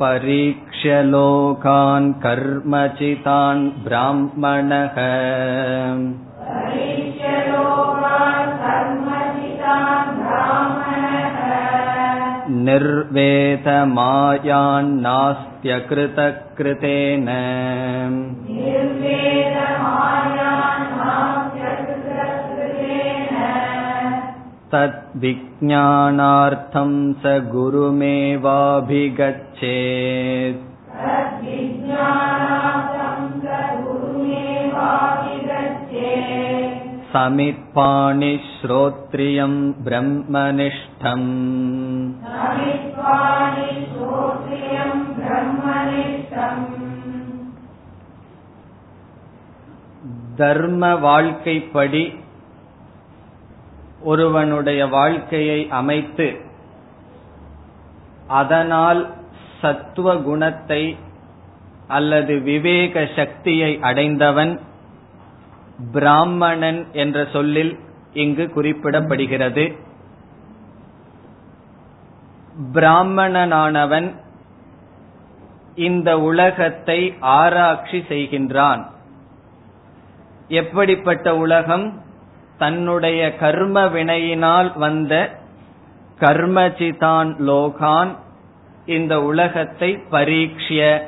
परीक्ष्य लोकान् कर्मचितान् ब्राह्मणः निर्वेदमायान्नास्त्यकृतकृतेन तद्विज्ञानार्थं स गुरुमेवाभिगच्छेत् समित्पाणिश्रोत्रियं ब्रह्मनिष्ठम् தர்ம வாழ்க்கைப்படி ஒருவனுடைய வாழ்க்கையை அமைத்து அதனால் சத்துவ குணத்தை அல்லது விவேக சக்தியை அடைந்தவன் பிராமணன் என்ற சொல்லில் இங்கு குறிப்பிடப்படுகிறது. பிராமணனானவன் இந்த உலகத்தை ஆராய்ச்சி செய்கின்றான். எப்படிப்பட்ட உலகம்? தன்னுடைய கர்ம வினையினால் வந்த கர்மஜிதான் லோகான் இந்த உலகத்தை பரீட்சிய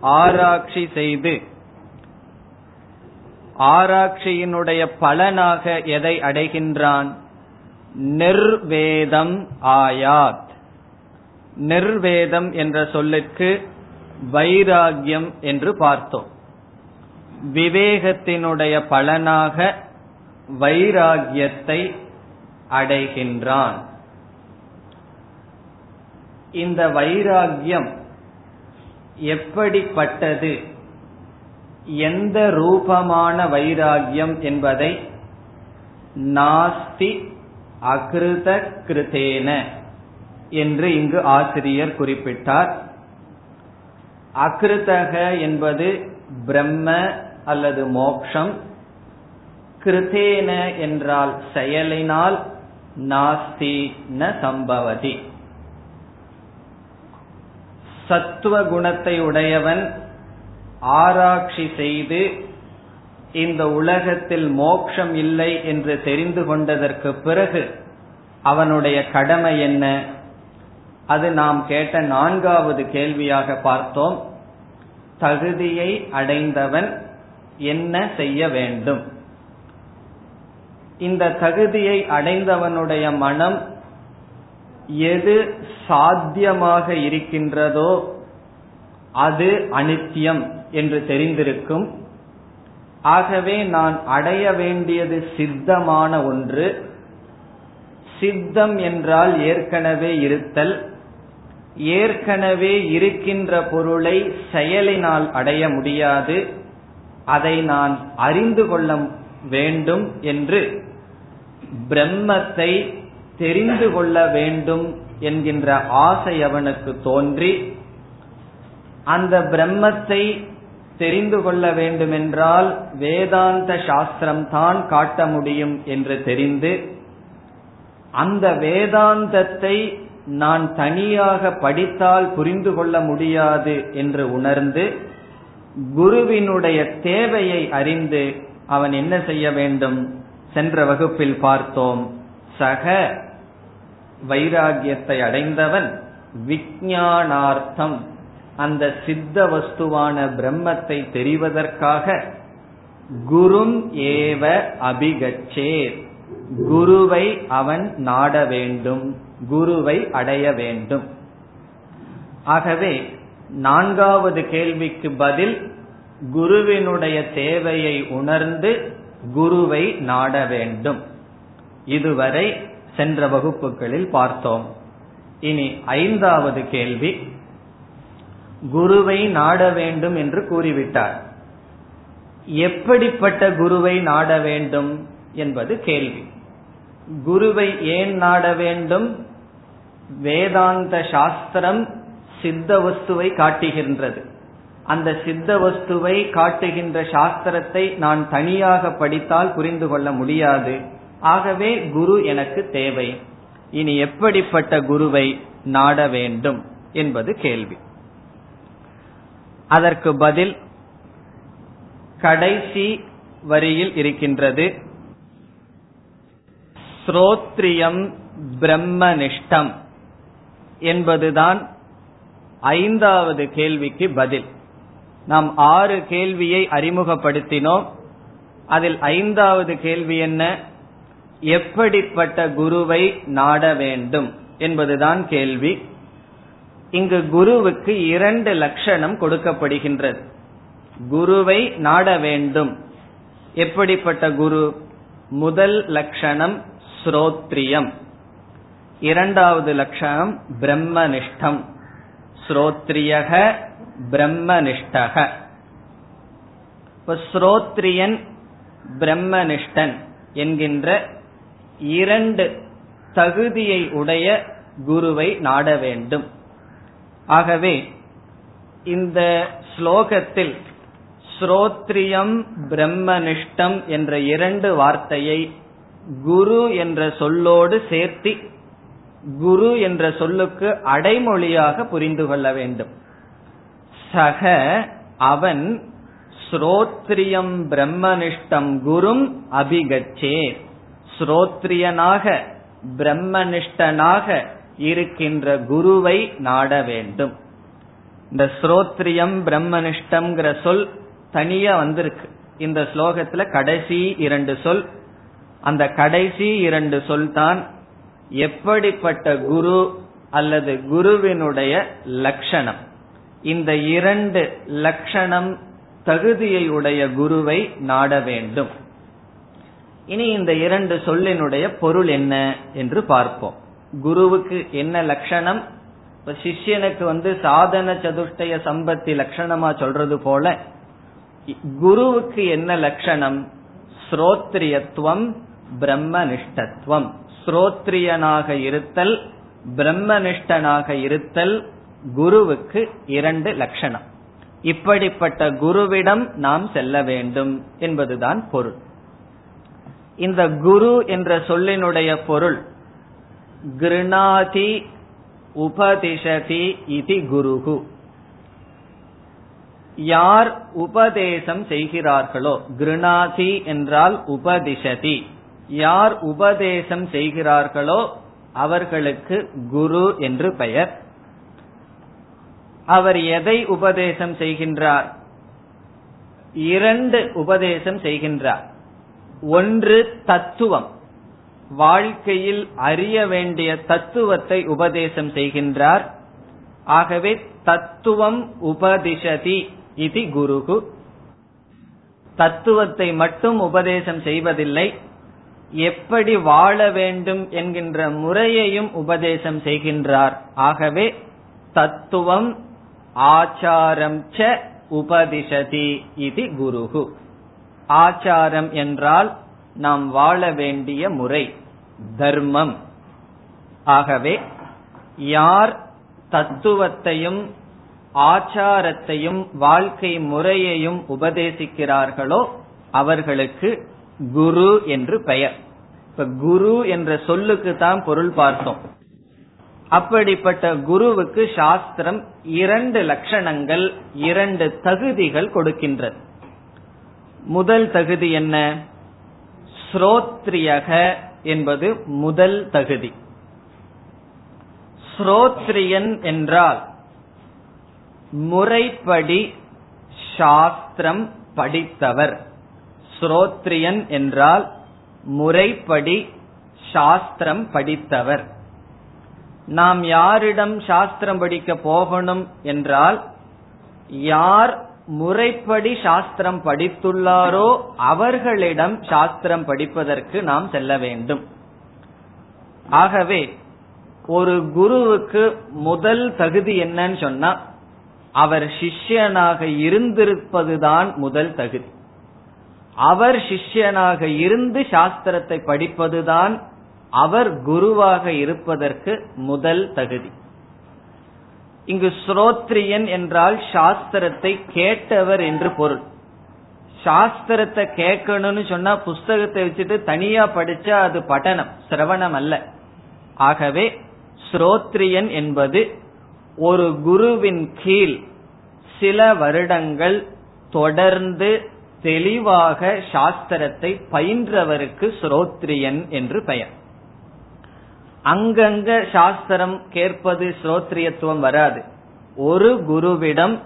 ஆராய்ச்சி செய்து ஆராய்ச்சியினுடைய பலனாக எதை அடைகின்றான்? நிர்வேதம் ஆயாத். நிர்வேதம் என்ற சொல்லுக்கு வைராகியம் என்று பார்த்தோம். விவேகத்தினுடைய பலனாக வைராகியத்தை அடைகின்றான். இந்த வைராகியம் எப்படிப்பட்டது? எந்த ரூபமான வைராகியம் என்பதை நாஸ்தி அகிருத கிருதேன என்று இங்கு ஆசிரியர் குறிப்பிட்டார். அகிருதக என்பது பிரம்ம அல்லது மோக்ஷம் கிருதேன என்றால் செயலினால் நாஸ்தி ந சம்பவதி. சத்துவ குணத்தை உடையவன் ஆராய்ச்சி செய்து இந்த உலகத்தில் மோக்ஷம் இல்லை என்று தெரிந்து கொண்டதற்கு பிறகு அவனுடைய கடமை என்ன? அது நாம் கேட்ட நான்காவது கேள்வியாக பார்த்தோம். தகுதியை அடைந்தவன் என்ன செய்ய வேண்டும்? இந்த தகுதியை அடைந்தவனுடைய மனம் எது சாத்தியமாக இருக்கின்றதோ அது அனித்தியம் என்று தெரிந்திருக்கும். ஆகவே நான் அடைய வேண்டியது சித்தமான ஒன்று. சித்தம் என்றால் ஏற்கனவே இருத்தல். ஏற்கனவே இருக்கின்ற பொருளை செயலினால் அடைய முடியாது. அதை நான் அறிந்து கொள்ள வேண்டும் என்று பிரம்மத்தை தெரிந்து கொள்ள வேண்டும் என்கின்ற ஆசை அவனுக்கு தோன்றி அந்த பிரம்மத்தை தெரிந்து கொள்ள வேண்டுமென்றால் வேதாந்த சாஸ்திரம் தான் காட்ட முடியும் என்று தெரிந்து அந்த வேதாந்தத்தை நான் தனியாக படித்தால் புரிந்து கொள்ள முடியாது என்று உணர்ந்து குருவினுடைய தேவையை அறிந்து அவன் என்ன செய்ய வேண்டும்? சென்ற வகுப்பில் பார்த்தோம். சக வைராகியத்தை அடைந்தவன் விஜயானார்த்தம் அந்த சித்த வஸ்துவான பிரம்மத்தை தெரிவதற்காக குரும் ஏவ அபிகச்சே குருவை அவன் நாட வேண்டும். குருவை அடைய வேண்டும். ஆகவே நான்காவது கேள்விக்கு பதில் குருவினுடைய தேவையை உணர்ந்து குருவை நாட வேண்டும். இதுவரை சென்ற வகுப்புகளில் பார்த்தோம். இனி ஐந்தாவது கேள்வி. குருவை நாட வேண்டும் என்று கூறிவிட்டார். எப்படிப்பட்ட குருவை நாட வேண்டும் என்பது கேள்வி. குருவை ஏன் நாட வேண்டும்? வேதாந்த சாஸ்திரம் சித்த வஸ்துவை காட்டுகின்றது. அந்த சித்த வஸ்துவை காட்டுகின்ற சாஸ்திரத்தை நான் தனியாக படித்தால் புரிந்து கொள்ள முடியாது. ஆகவே குரு எனக்கு தேவை. இனி எப்படிப்பட்ட குருவை நாட வேண்டும் என்பது கேள்வி. அதற்கு பதில் கடைசி வரியில் இருக்கின்றது. ஸ்ரோத்ரியம் பிரம்மனிஷ்டம் என்பதுதான் ஐந்தாவது கேள்விக்கு பதில். நாம் ஆறு கேள்வியை அறிமுகப்படுத்தினோம். அதில் ஐந்தாவது கேள்வி என்ன? எப்படிப்பட்ட குருவை நாட வேண்டும் என்பதுதான் கேள்வி. இங்கு குருவுக்கு இரண்டு லட்சணம் கொடுக்கப்படுகின்றது. குருவை நாட வேண்டும். எப்படிப்பட்ட குரு? முதல் லட்சணம் ஸ்ரோத்ரியம். இரண்டாவது லட்சணம் பிரம்மனிஷ்டம். ஸ்ரோத்ரியக பிரம்மனிஷ்டக. இப்ப ஸ்ரோத்ரியன் பிரம்மனிஷ்டன் என்கின்ற இரண்டு தகுதியை உடைய குருவை நாட வேண்டும். ஆகவே இந்த ஸ்லோகத்தில் ஸ்ரோத்ரியம் பிரம்மனிஷ்டம் என்ற இரண்டு வார்த்தையை குரு என்ற சொல்லோடு சேர்த்தி குரு என்ற சொல்லுக்கு அடைமொழியாக புரிந்து கொள்ள வேண்டும். சக அவன் ஸ்ரோத்ரியம் பிரம்மனிஷ்டம் குரும் அபிகச்சே. ஸ்ரோத்ரியனாக பிரம்மனிஷ்டனாக இருக்கின்ற குருவை நாட வேண்டும். இந்த ஸ்ரோத்ரியம் பிரம்மனிஷ்டம்ங்கிற சொல் தனியா வந்திருக்கு. இந்த ஸ்லோகத்துல கடைசி இரண்டு சொல். அந்த கடைசி இரண்டு சொல் தான் எப்படிப்பட்ட குரு அல்லது குருவினுடைய லட்சணம் இந்த இரண்டு லட்சணம் தகுதியை உடைய குருவை நாட வேண்டும். இனி இந்த இரண்டு சொல்லினுடைய பொருள் என்ன என்று பார்ப்போம். குருவுக்கு என்ன லட்சணம் இப்ப சிஷ்யனுக்கு வந்து சாதன சதுஷ்டய சம்பத்தி லட்சணமா சொல்றது போல குருவுக்கு என்ன லட்சணம் ஸ்ரோத்ரியத்துவம் பிரம்மனிஷ்டத்துவம் ஸ்ரோத்ரியனாக இருத்தல் பிரம்மனிஷ்டனாக இருத்தல் குருவுக்கு இரண்டு லட்சணம். இப்படிப்பட்ட குருவிடம் நாம் செல்ல வேண்டும் என்பதுதான் பொருள். இந்த குரு என்ற சொல்லினுடைய பொருள் கிருணாதி உபதிஷதி இது குருகு. யார் உபதேசம் செய்கிறார்களோ கிருணாதி என்றால் உபதிஷதி. யார் உபதேசம் செய்கிறார்களோ அவர்களுக்கு குரு என்று பெயர். அவர் எதை உபதேசம் செய்கின்றார்? இரண்டு உபதேசம் செய்கின்றார். ஒன்று தத்துவம். வாழ்க்கையில் அறிய வேண்டிய தத்துவத்தை உபதேசம் செய்கின்றார். ஆகவே தத்துவம் உபதிஷதி இது குருகு. தத்துவத்தை மட்டும் உபதேசம் செய்வதில்லை. எப்படி வாழ வேண்டும் என்கின்ற முறையையும் உபதேசம் செய்கின்றார். ஆகவே தத்துவம் ஆச்சாரம் ச உபதிஷதி இது குருகு ஆச்சாரம் என்றால் நாம் வாழ வேண்டிய முறை தர்மம். ஆகவே யார் தத்துவத்தையும் ஆச்சாரத்தையும் வாழ்க்கை முறையையும் உபதேசிக்கிறார்களோ அவர்களுக்கு குரு என்று பெயர். இப்ப குரு என்ற சொல்லுக்கு தான் பொருள் பார்த்தோம். அப்படிப்பட்ட குருவுக்கு சாஸ்திரம் இரண்டு லட்சணங்கள் இரண்டு தகுதிகள் கொடுக்கின்றது. முதல் தகுதி என்ன? ஸ்ரோத்ரியக என்பது முதல் தகுதி. ஸ்ரோத்ரியன் என்றால் முறைப்படி சாஸ்திரம் படித்தவர். ஸ்ரோத்ரியன் என்றால் முறைப்படி சாஸ்திரம் படித்தவர். நாம் யாரிடம் சாஸ்திரம் படிக்க போகணும் என்றால் யார் முறைப்படி சாஸ்திரம் படித்துள்ளாரோ அவர்களிடம் சாஸ்திரம் படிப்பதற்கு நாம் செல்ல வேண்டும். ஆகவே ஒரு குருவுக்கு முதல் தகுதி என்னன்னு சொன்னா அவர் சிஷ்யனாக இருந்திருப்பதுதான் முதல் தகுதி. அவர் சிஷ்யனாக இருந்து சாஸ்திரத்தை படிப்பதுதான் அவர் குருவாக இருப்பதற்கு முதல் தகுதி. இங்கு ஸ்ரோத்ரியன் என்றால் சாஸ்திரத்தை கேட்டவர் என்று பொருள். சாஸ்திரத்தை கேட்கணும்னு சொன்னா புஸ்தகத்தை வச்சுட்டு தனியா படிச்சா அது பட்டனம் சிரவணம் அல்ல. ஆகவே ஸ்ரோத்ரியன் என்பது ஒரு குருவின் கீழ் சில வருடங்கள் தொடர்ந்து தெளிவாக சாஸ்திரத்தை பயின்றவருக்கு ஸ்ரோத்ரியன் என்று பெயர். அங்கங்க சாஸ்திரம் கேட்பது ஸ்ரோத்ரியத்துவம் வராது. ஒரு குருவிடம்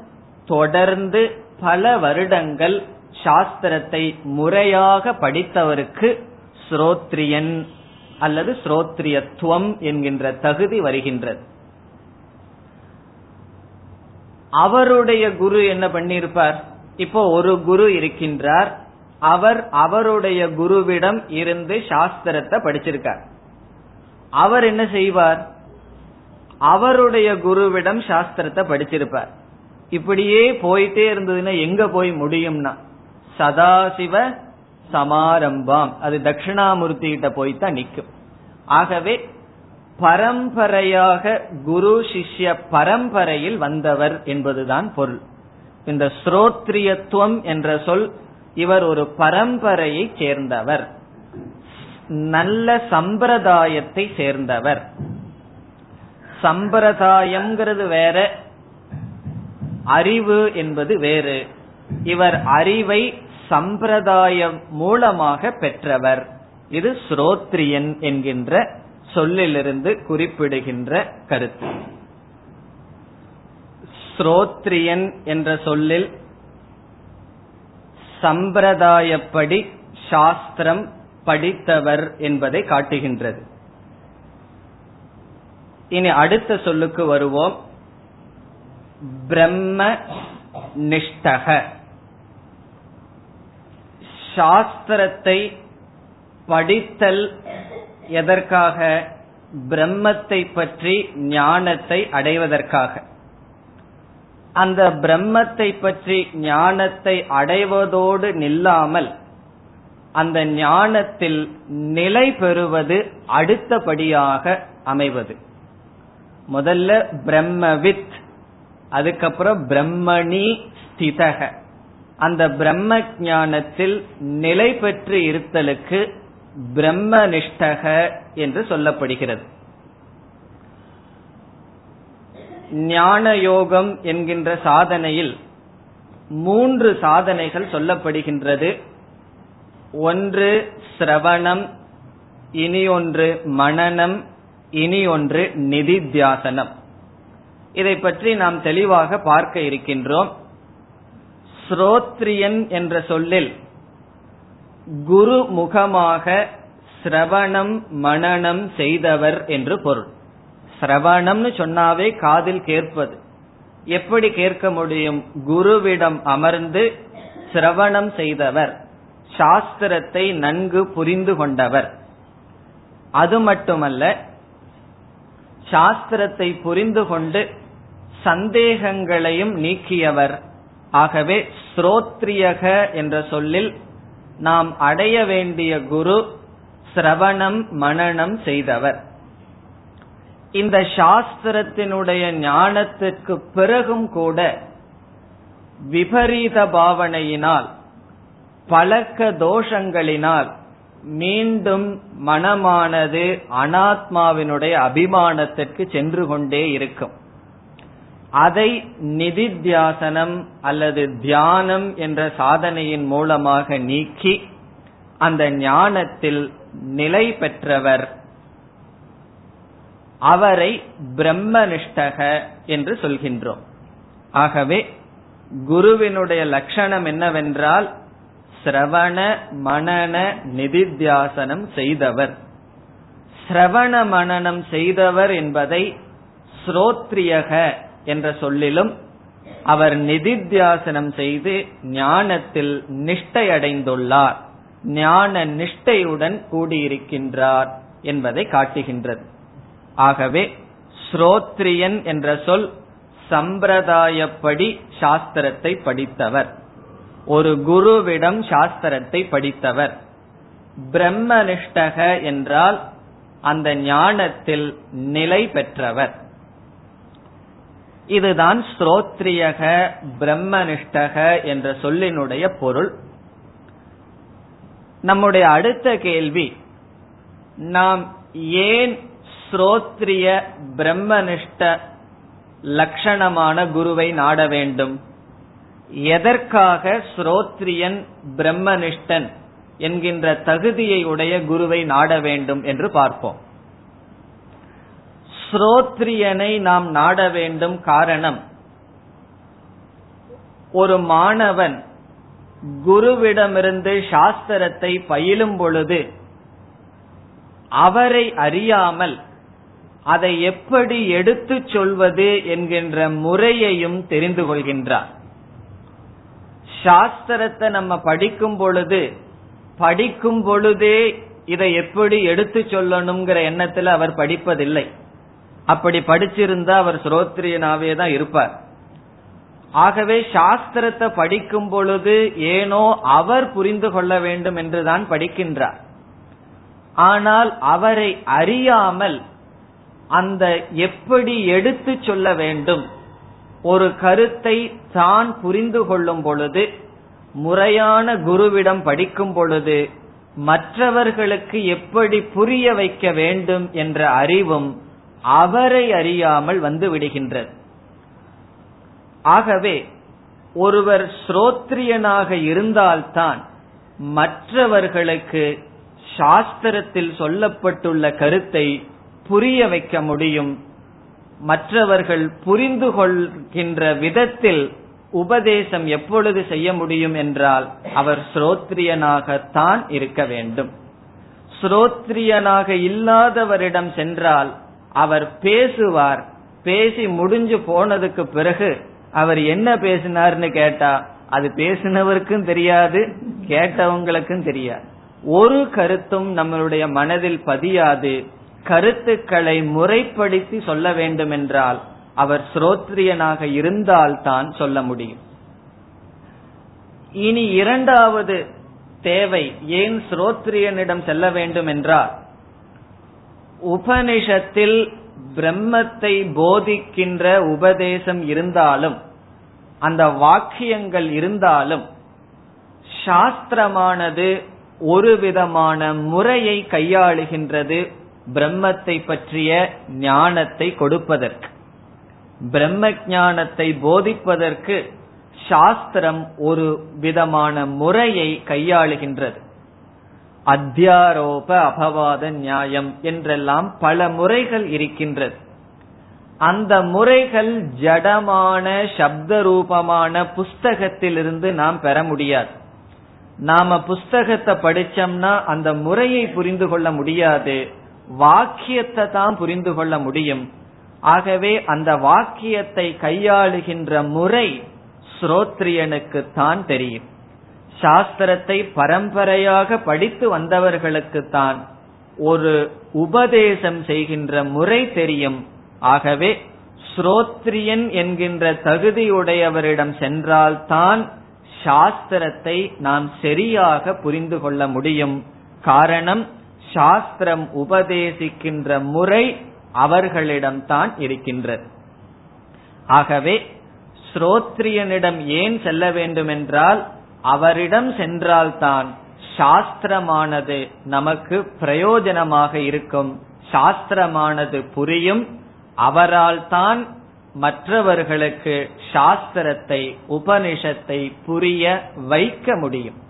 தொடர்ந்து பல வருடங்கள் சாஸ்திரத்தை முறையாக படித்தவருக்கு ஸ்ரோத்ரியன் அல்லது ஸ்ரோத்ரியத்துவம் என்கின்ற தகுதி வருகின்றது. அவருடைய குரு என்ன பண்ணியிருப்பார்? இப்போ ஒரு குரு இருக்கின்றார். அவர் அவருடைய குருவிடம் இருந்து சாஸ்திரத்தை படிச்சிருக்கார். அவர் என்ன செய்வார்? அவருடைய குருவிடம் சாஸ்திரத்தை படிச்சிருப்பார். இப்படியே போயிட்டே இருந்ததுன்னா எங்க போய் முடியும்னா? சதாசிவ சமாரம்பாம். அது தட்சிணாமூர்த்தி கிட்ட போய்தான் நிற்கும் ஆகவே பரம்பரையாக குரு சிஷ்ய பரம்பரையில் வந்தவர் என்பதுதான் பொருள். இந்த ஸ்ரோத்ரியத்துவம் என்ற சொல் இவர் ஒரு பரம்பரையை சேர்ந்தவர். நல்ல சம்பிரதாயத்தை சேர்ந்தவர். சம்பிரதாயம்ங்கிறது வேற அறிவு என்பது வேறு. இவர் அறிவை சம்பிரதாயம் மூலமாக பெற்றவர். இது ஸ்ரோத்ரியன் என்கின்ற சொல்லிலிருந்து குறிப்பிடுகின்ற கருத்து. ஸ்ரோத்ரியன் என்ற சொல்லில் சம்பிரதாயப்படி சாஸ்திரம் படித்தவர் என்பதை காட்டுகின்றது. இனி அடுத்த சொல்லுக்கு வருவோம். பிரம்ம நிஷ்டக. சாஸ்திரத்தை படித்தல் எதற்காக? பிரம்மத்தை பற்றி ஞானத்தை அடைவதற்காக. அந்த பிரம்மத்தை பற்றி ஞானத்தை அடைவதோடு நில்லாமல் அந்த ஞானத்தில் நிலை பெறுவது அடுத்தபடியாக அமைவது. முதல்ல பிரம்மவித் அதுக்கப்புறம் பிரம்மணி ஸ்திதக. அந்த பிரம்ம ஞானத்தில் நிலை பெற்று இருத்தலுக்கு பிரம்மனிஷ்டக என்று சொல்லப்படுகிறது. ஞான யோகம் என்கின்ற சாதனையில் மூன்று சாதனைகள் சொல்லப்படுகின்றது. ஒன்று சிரவணம் இனி ஒன்று மனநம் இனி ஒன்று நிதித்தியாசனம். இதை பற்றி நாம் தெளிவாக பார்க்க இருக்கின்றோம். ஸ்ரோத்ரியன் என்ற சொல்லில் குரு முகமாக சிரவணம் மனநம் செய்தவர் என்று பொருள். சிரவணம்னு சொன்னாவே காதில் கேட்பது. எப்படி கேட்க முடியும்? குருவிடம் அமர்ந்து சிரவணம் செய்தவர். சாஸ்திரத்தை நன்கு புரிந்து கொண்டவர். அது மட்டுமல்ல சாஸ்திரத்தை புரிந்து கொண்டு சந்தேகங்களையும் நீக்கியவர். ஆகவே ஸ்ரோத்ரியக என்ற சொல்லில் நாம் அடைய வேண்டிய குரு சிரவணம் மனநம் செய்தவர். இந்த சாஸ்திரத்தினுடைய ஞானத்திற்கு பிறகும் கூட விபரீத பாவனையினால் பழக்க தோஷங்களினால் மீண்டும் மனமானது அனாத்மாவினுடைய அபிமானத்திற்கு சென்று கொண்டே இருக்கும். அதை நிதித்தியாசனம் அல்லது தியானம் என்ற சாதனையின் மூலமாக நீக்கி அந்த ஞானத்தில் நிலை பெற்றவர் அவரை பிரம்மனிஷ்டக என்று சொல்கின்றோம். ஆகவே குருவினுடைய லட்சணம் என்னவென்றால் சிரவண மனன நிதித்தியாசனம் செய்தவர். சிரவண மனனம் செய்தவர் என்பதை ஸ்ரோத்ரியக என்ற சொல்லிலும் அவர் நிதித்தியாசனம் செய்து ஞானத்தில் நிஷ்டை அடைந்துள்ளார் ஞான நிஷ்டையுடன் கூடியிருக்கின்றார் என்பதை காட்டுகின்றது. ஆகவே ஸ்ரோத்ரியன் என்ற சொல் சம்பிரதாயப்படி சாஸ்திரத்தை படித்தவர். ஒரு குருவிடம் சாஸ்திரத்தை படித்தவர். பிரம்மனிஷ்டக என்றால் அந்த ஞானத்தில் நிலை பெற்றவர். இதுதான் ஸ்ரோத்ரியக பிரம்மனிஷ்டக என்ற சொல்லினுடைய பொருள். நம்முடைய அடுத்த கேள்வி நாம் ஏன் ஸ்ரோத்ரிய பிரம்மனிஷ்ட லட்சணமான குருவை நாட வேண்டும்? எதற்காக ஸ்ரோத்ரியன் பிரம்மனிஷ்டன் என்கின்ற தகுதியை உடைய குருவை நாட வேண்டும் என்று பார்ப்போம். ஸ்ரோத்ரியனை நாம் நாட வேண்டும் காரணம் ஒரு மாணவன் குருவிடமிருந்து சாஸ்திரத்தை பயிலும் பொழுது அவரை அறியாமல் அதை எப்படி எடுத்துச் சொல்வது என்கின்ற முறையையும் தெரிந்து கொள்கின்றார் சாஸ்திரத்தை நம்ம படிக்கும் பொழுது படிக்கும் பொழுதே இதை எப்படி எடுத்து சொல்லணுங்கிற எண்ணத்துல அவர் படிப்பதில்லை. அப்படி படிச்சிருந்தா அவர் ஸ்ரோத்ரியனாவே தான் இருப்பார். ஆகவே சாஸ்திரத்தை படிக்கும் பொழுது ஏனோ அவர் புரிந்து கொள்ள வேண்டும் என்றுதான் படிக்கின்றார். ஆனால் அவரை அறியாமல் அந்த எப்படி எடுத்து சொல்ல வேண்டும் ஒரு கருத்தை தான் புரிந்து கொள்ளும் பொழுது முறையான குருவிடம் படிக்கும் பொழுது மற்றவர்களுக்கு எப்படி புரிய வைக்க வேண்டும் என்ற அறிவும் அவரை அறியாமல் வந்து விடுகின்றது. ஆகவே ஒருவர் ஸ்ரோத்ரியனாக இருந்தால்தான் மற்றவர்களுக்கு சாஸ்திரத்தில் சொல்லப்பட்டுள்ள கருத்தை புரிய வைக்க முடியும் மற்றவர்கள் புரிந்து கொள்கின்ற விதத்தில் உபதேசம் எப்பொழுது செய்ய முடியும் என்றால் அவர் ஸ்ரோத்ரியனாகத்தான் இருக்க வேண்டும். ஸ்ரோத்ரியனாக இல்லாதவரிடம் சென்றால் அவர் பேசுவார். பேசி முடிஞ்சு போனதுக்கு பிறகு அவர் என்ன பேசினார்னு கேட்டா அது பேசினவருக்கும் தெரியாது கேட்டவங்களுக்கும் தெரியாது. ஒரு கருத்தும் நம்மளுடைய மனதில் பதியாது. கருத்துக்களை முறைப்படுத்தி சொல்ல வேண்டும் என்றால் அவர் ஸ்ரோத்ரியனாக இருந்தால்தான் சொல்ல முடியும். இனி இரண்டாவது தேவை ஏன் ஸ்ரோத்ரியனிடம் செல்ல வேண்டும் என்றால் உபனிஷத்தில் பிரம்மத்தை போதிக்கின்ற உபதேசம் இருந்தாலும் அந்த வாக்கியங்கள் இருந்தாலும் சாஸ்திரமானது ஒரு விதமான முறையை கையாளுகின்றது பிரம்மத்தை பற்றிய ஞானத்தை கொடுப்பதற்கு. பிரம்ம ஞானத்தை போதிப்பதற்கு சாஸ்திரம் ஒரு விதமான முறையை கையாளுகின்றது. அத்தியாரோப அபவாத நியாயம் என்றெல்லாம் பல முறைகள் இருக்கின்றது. அந்த முறைகள் ஜடமான சப்த ரூபமான புஸ்தகத்திலிருந்து நாம் பெற முடியாது. நாம புஸ்தகத்தை படிச்சோம்னா அந்த முறையை புரிந்து கொள்ள முடியாது. வாக்கியத்தை தான் புரிந்து கொள்ள முடியும். ஆகவே அந்த வாக்கியத்தை கையாளுகின்ற முறை ஸ்ரோத்ரியனுக்கு தான் தெரியும். சாஸ்திரத்தை பரம்பரையாக படித்து வந்தவர்களுக்கு தான் ஒரு உபதேசம் செய்கின்ற முறை தெரியும். ஆகவே ஸ்ரோத்ரியன் என்கின்ற தகுதியுடையவரிடம் சென்றால்தான் சாஸ்திரத்தை நாம் சரியாக புரிந்து கொள்ள முடியும். காரணம் சாஸ்திரம் உபதேசிக்கின்ற முறை அவர்களிடம்தான் இருக்கின்றது. ஆகவே ஸ்ரோத்ரியனிடம் ஏன் செல்ல வேண்டும் என்றால் அவரிடம் சென்றால்தான் சாஸ்திரமானது நமக்கு பிரயோஜனமாக இருக்கும். சாஸ்திரமானது புரியும். அவரால் தான் மற்றவர்களுக்கு சாஸ்திரத்தை உபனிஷத்தை புரிய வைக்க முடியும்.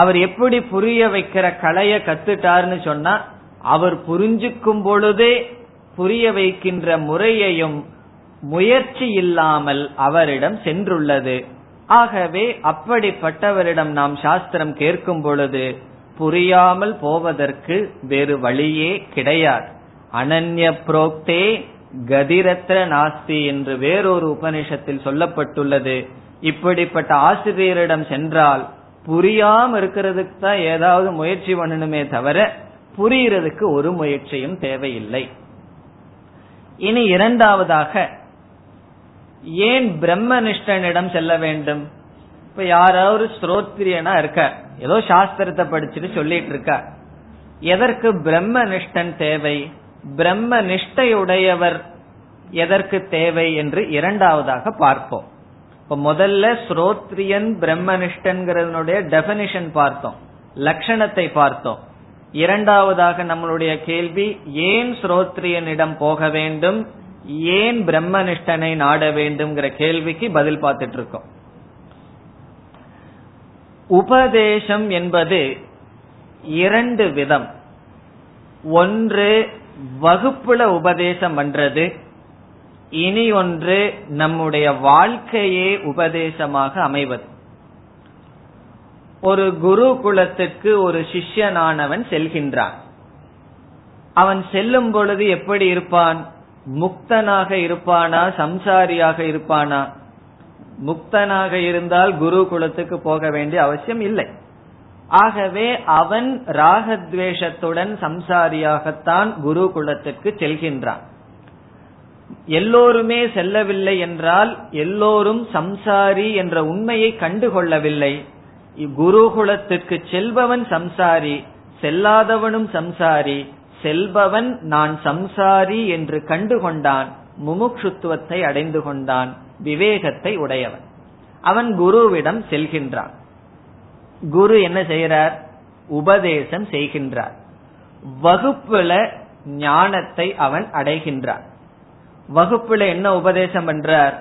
அவர் எப்படி புரிய வைக்கிற கலைய கத்துட்டார்னு சொன்னா அவர் புரிஞ்சுக்கும் பொழுதே புரிய வைக்கின்ற முறையையும் முயற்சி இல்லாமல் அவரிடம் சென்றுள்ளது. ஆகவே அப்படிப்பட்டவரிடம் நாம் சாஸ்திரம் கேட்கும் பொழுது புரியாமல் போவதற்கு வேறு வழியே கிடையாது. அனன்ய புரோக்தே கதிரத்ர நாஸ்தி என்று வேறொரு உபனிஷத்தில் சொல்லப்பட்டுள்ளது. இப்படிப்பட்ட ஆசிரியரிடம் சென்றால் புரியாம இருக்கிறதுக்கு தான் ஏதாவது முயற்சி பண்ணணுமே தவிர புரியறதுக்கு ஒரு முயற்சியும் தேவையில்லை. இனி இரண்டாவதாக ஏன் பிரம்மனிஷ்டனிடம் செல்ல வேண்டும்? இப்ப யாராவது ஸ்ரோத்ரியனா இருக்க ஏதோ சாஸ்திரத்தை படிச்சுட்டு சொல்லிட்டு இருக்க எதற்கு பிரம்மனிஷ்டன் தேவை? பிரம்ம நிஷ்டையுடையவர் எதற்கு தேவை என்று இரண்டாவதாக பார்ப்போம். இப்ப முதல்ல ஸ்ரோத்ரியன் பிரம்மனிஷ்டன்கிறதனுடைய டெபனிஷன் பார்த்தோம். லட்சணத்தை பார்த்தோம். இரண்டாவதாக நம்மளுடைய கேள்வி ஏன் ஸ்ரோத்ரியனிடம் போக வேண்டும்? ஏன் பிரம்மனிஷ்டனை நாட வேண்டும்ங்கிற கேள்விக்கு பதில் பார்த்துட்டு இருக்கோம் உபதேசம் என்பது இரண்டு விதம். ஒன்று வகுப்புல உபதேசம் பண்றது. இனி ஒன்று நம்முடைய வாழ்க்கையே உபதேசமாக அமைவது. ஒரு குருகுலத்துக்கு ஒரு சிஷ்யனானவன் செல்கின்றான். அவன் செல்லும் பொழுது எப்படி இருப்பான்? முக்தனாக இருப்பானா? சம்சாரியாக இருப்பானா? முக்தனாக இருந்தால் குரு குலத்துக்கு போக வேண்டிய அவசியம் இல்லை. ஆகவே அவன் ராகத்வேஷத்துடன் சம்சாரியாகத்தான் குரு குலத்துக்கு செல்கின்றான். எல்லோருமே செல்லவில்லை என்றால் எல்லோரும் சம்சாரி என்ற உண்மையை கண்டுகொள்ளவில்லை. குருகுலத்திற்கு செல்பவன் சம்சாரி செல்லாதவனும் சம்சாரி செல்பவன் நான் சம்சாரி என்று கண்டுகொண்டான் முமுட்சுத்துவத்தை அடைந்து கொண்டான் விவேகத்தை உடையவன். அவன் குருவிடம் செல்கின்றான். குரு என்ன செய்யறார் உபதேசம் செய்கின்றார். வகுப்புல ஞானத்தை அவன் அடைகின்றான். வகுப்புல என்ன உபதேசம் பண்றார்?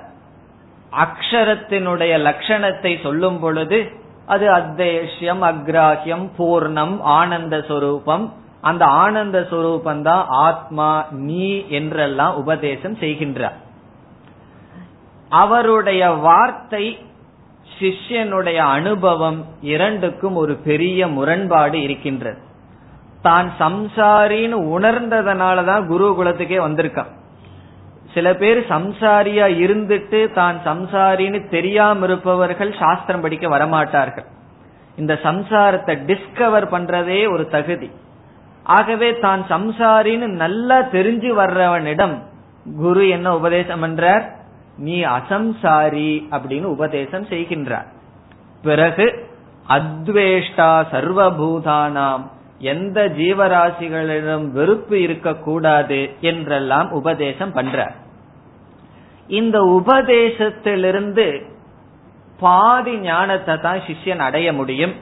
அக்ஷரத்தினுடைய லட்சணத்தை சொல்லும் பொழுது அது அத்தேஷ்யம் அக்ராஹியம் பூர்ணம் ஆனந்த சொரூபம். அந்த ஆனந்த சொரூபம் தான் ஆத்மா நீ என்றெல்லாம் உபதேசம் செய்கின்றார். அவருடைய வார்த்தை சிஷ்யனுடைய அனுபவம் இரண்டுக்கும் ஒரு பெரிய முரண்பாடு இருக்கின்றது. தான் சம்சாரின்னு உணர்ந்ததனாலதான் குருகுலத்துக்கே வந்திருக்கான். சில பேர் சம்சாரியா இருந்துட்டு தான் சம்சாரின்னு தெரியாம இருப்பவர்கள் சாஸ்திரம் படிக்க வரமாட்டார்கள். இந்த சம்சாரத்தை டிஸ்கவர் பண்றதே ஒரு தகுதி. ஆகவே தான் சம்சாரின்னு நல்லா தெரிஞ்சு வர்றவனிடம் குரு என்ன உபதேசம் பண்றார்? நீ அசம்சாரி அப்படின்னு உபதேசம் செய்கின்றார். பிறகு அத்வேஷ்டா சர்வபூதானாம் எந்த ஜீவராசிகளிடம் வெறுப்பு இருக்கக்கூடாது என்றெல்லாம் உபதேசம் பண்றார். இந்த உபதேசத்திலிருந்து பாதி ஞானத்தை தான் சிஷ்யன் அடைய முடியும்.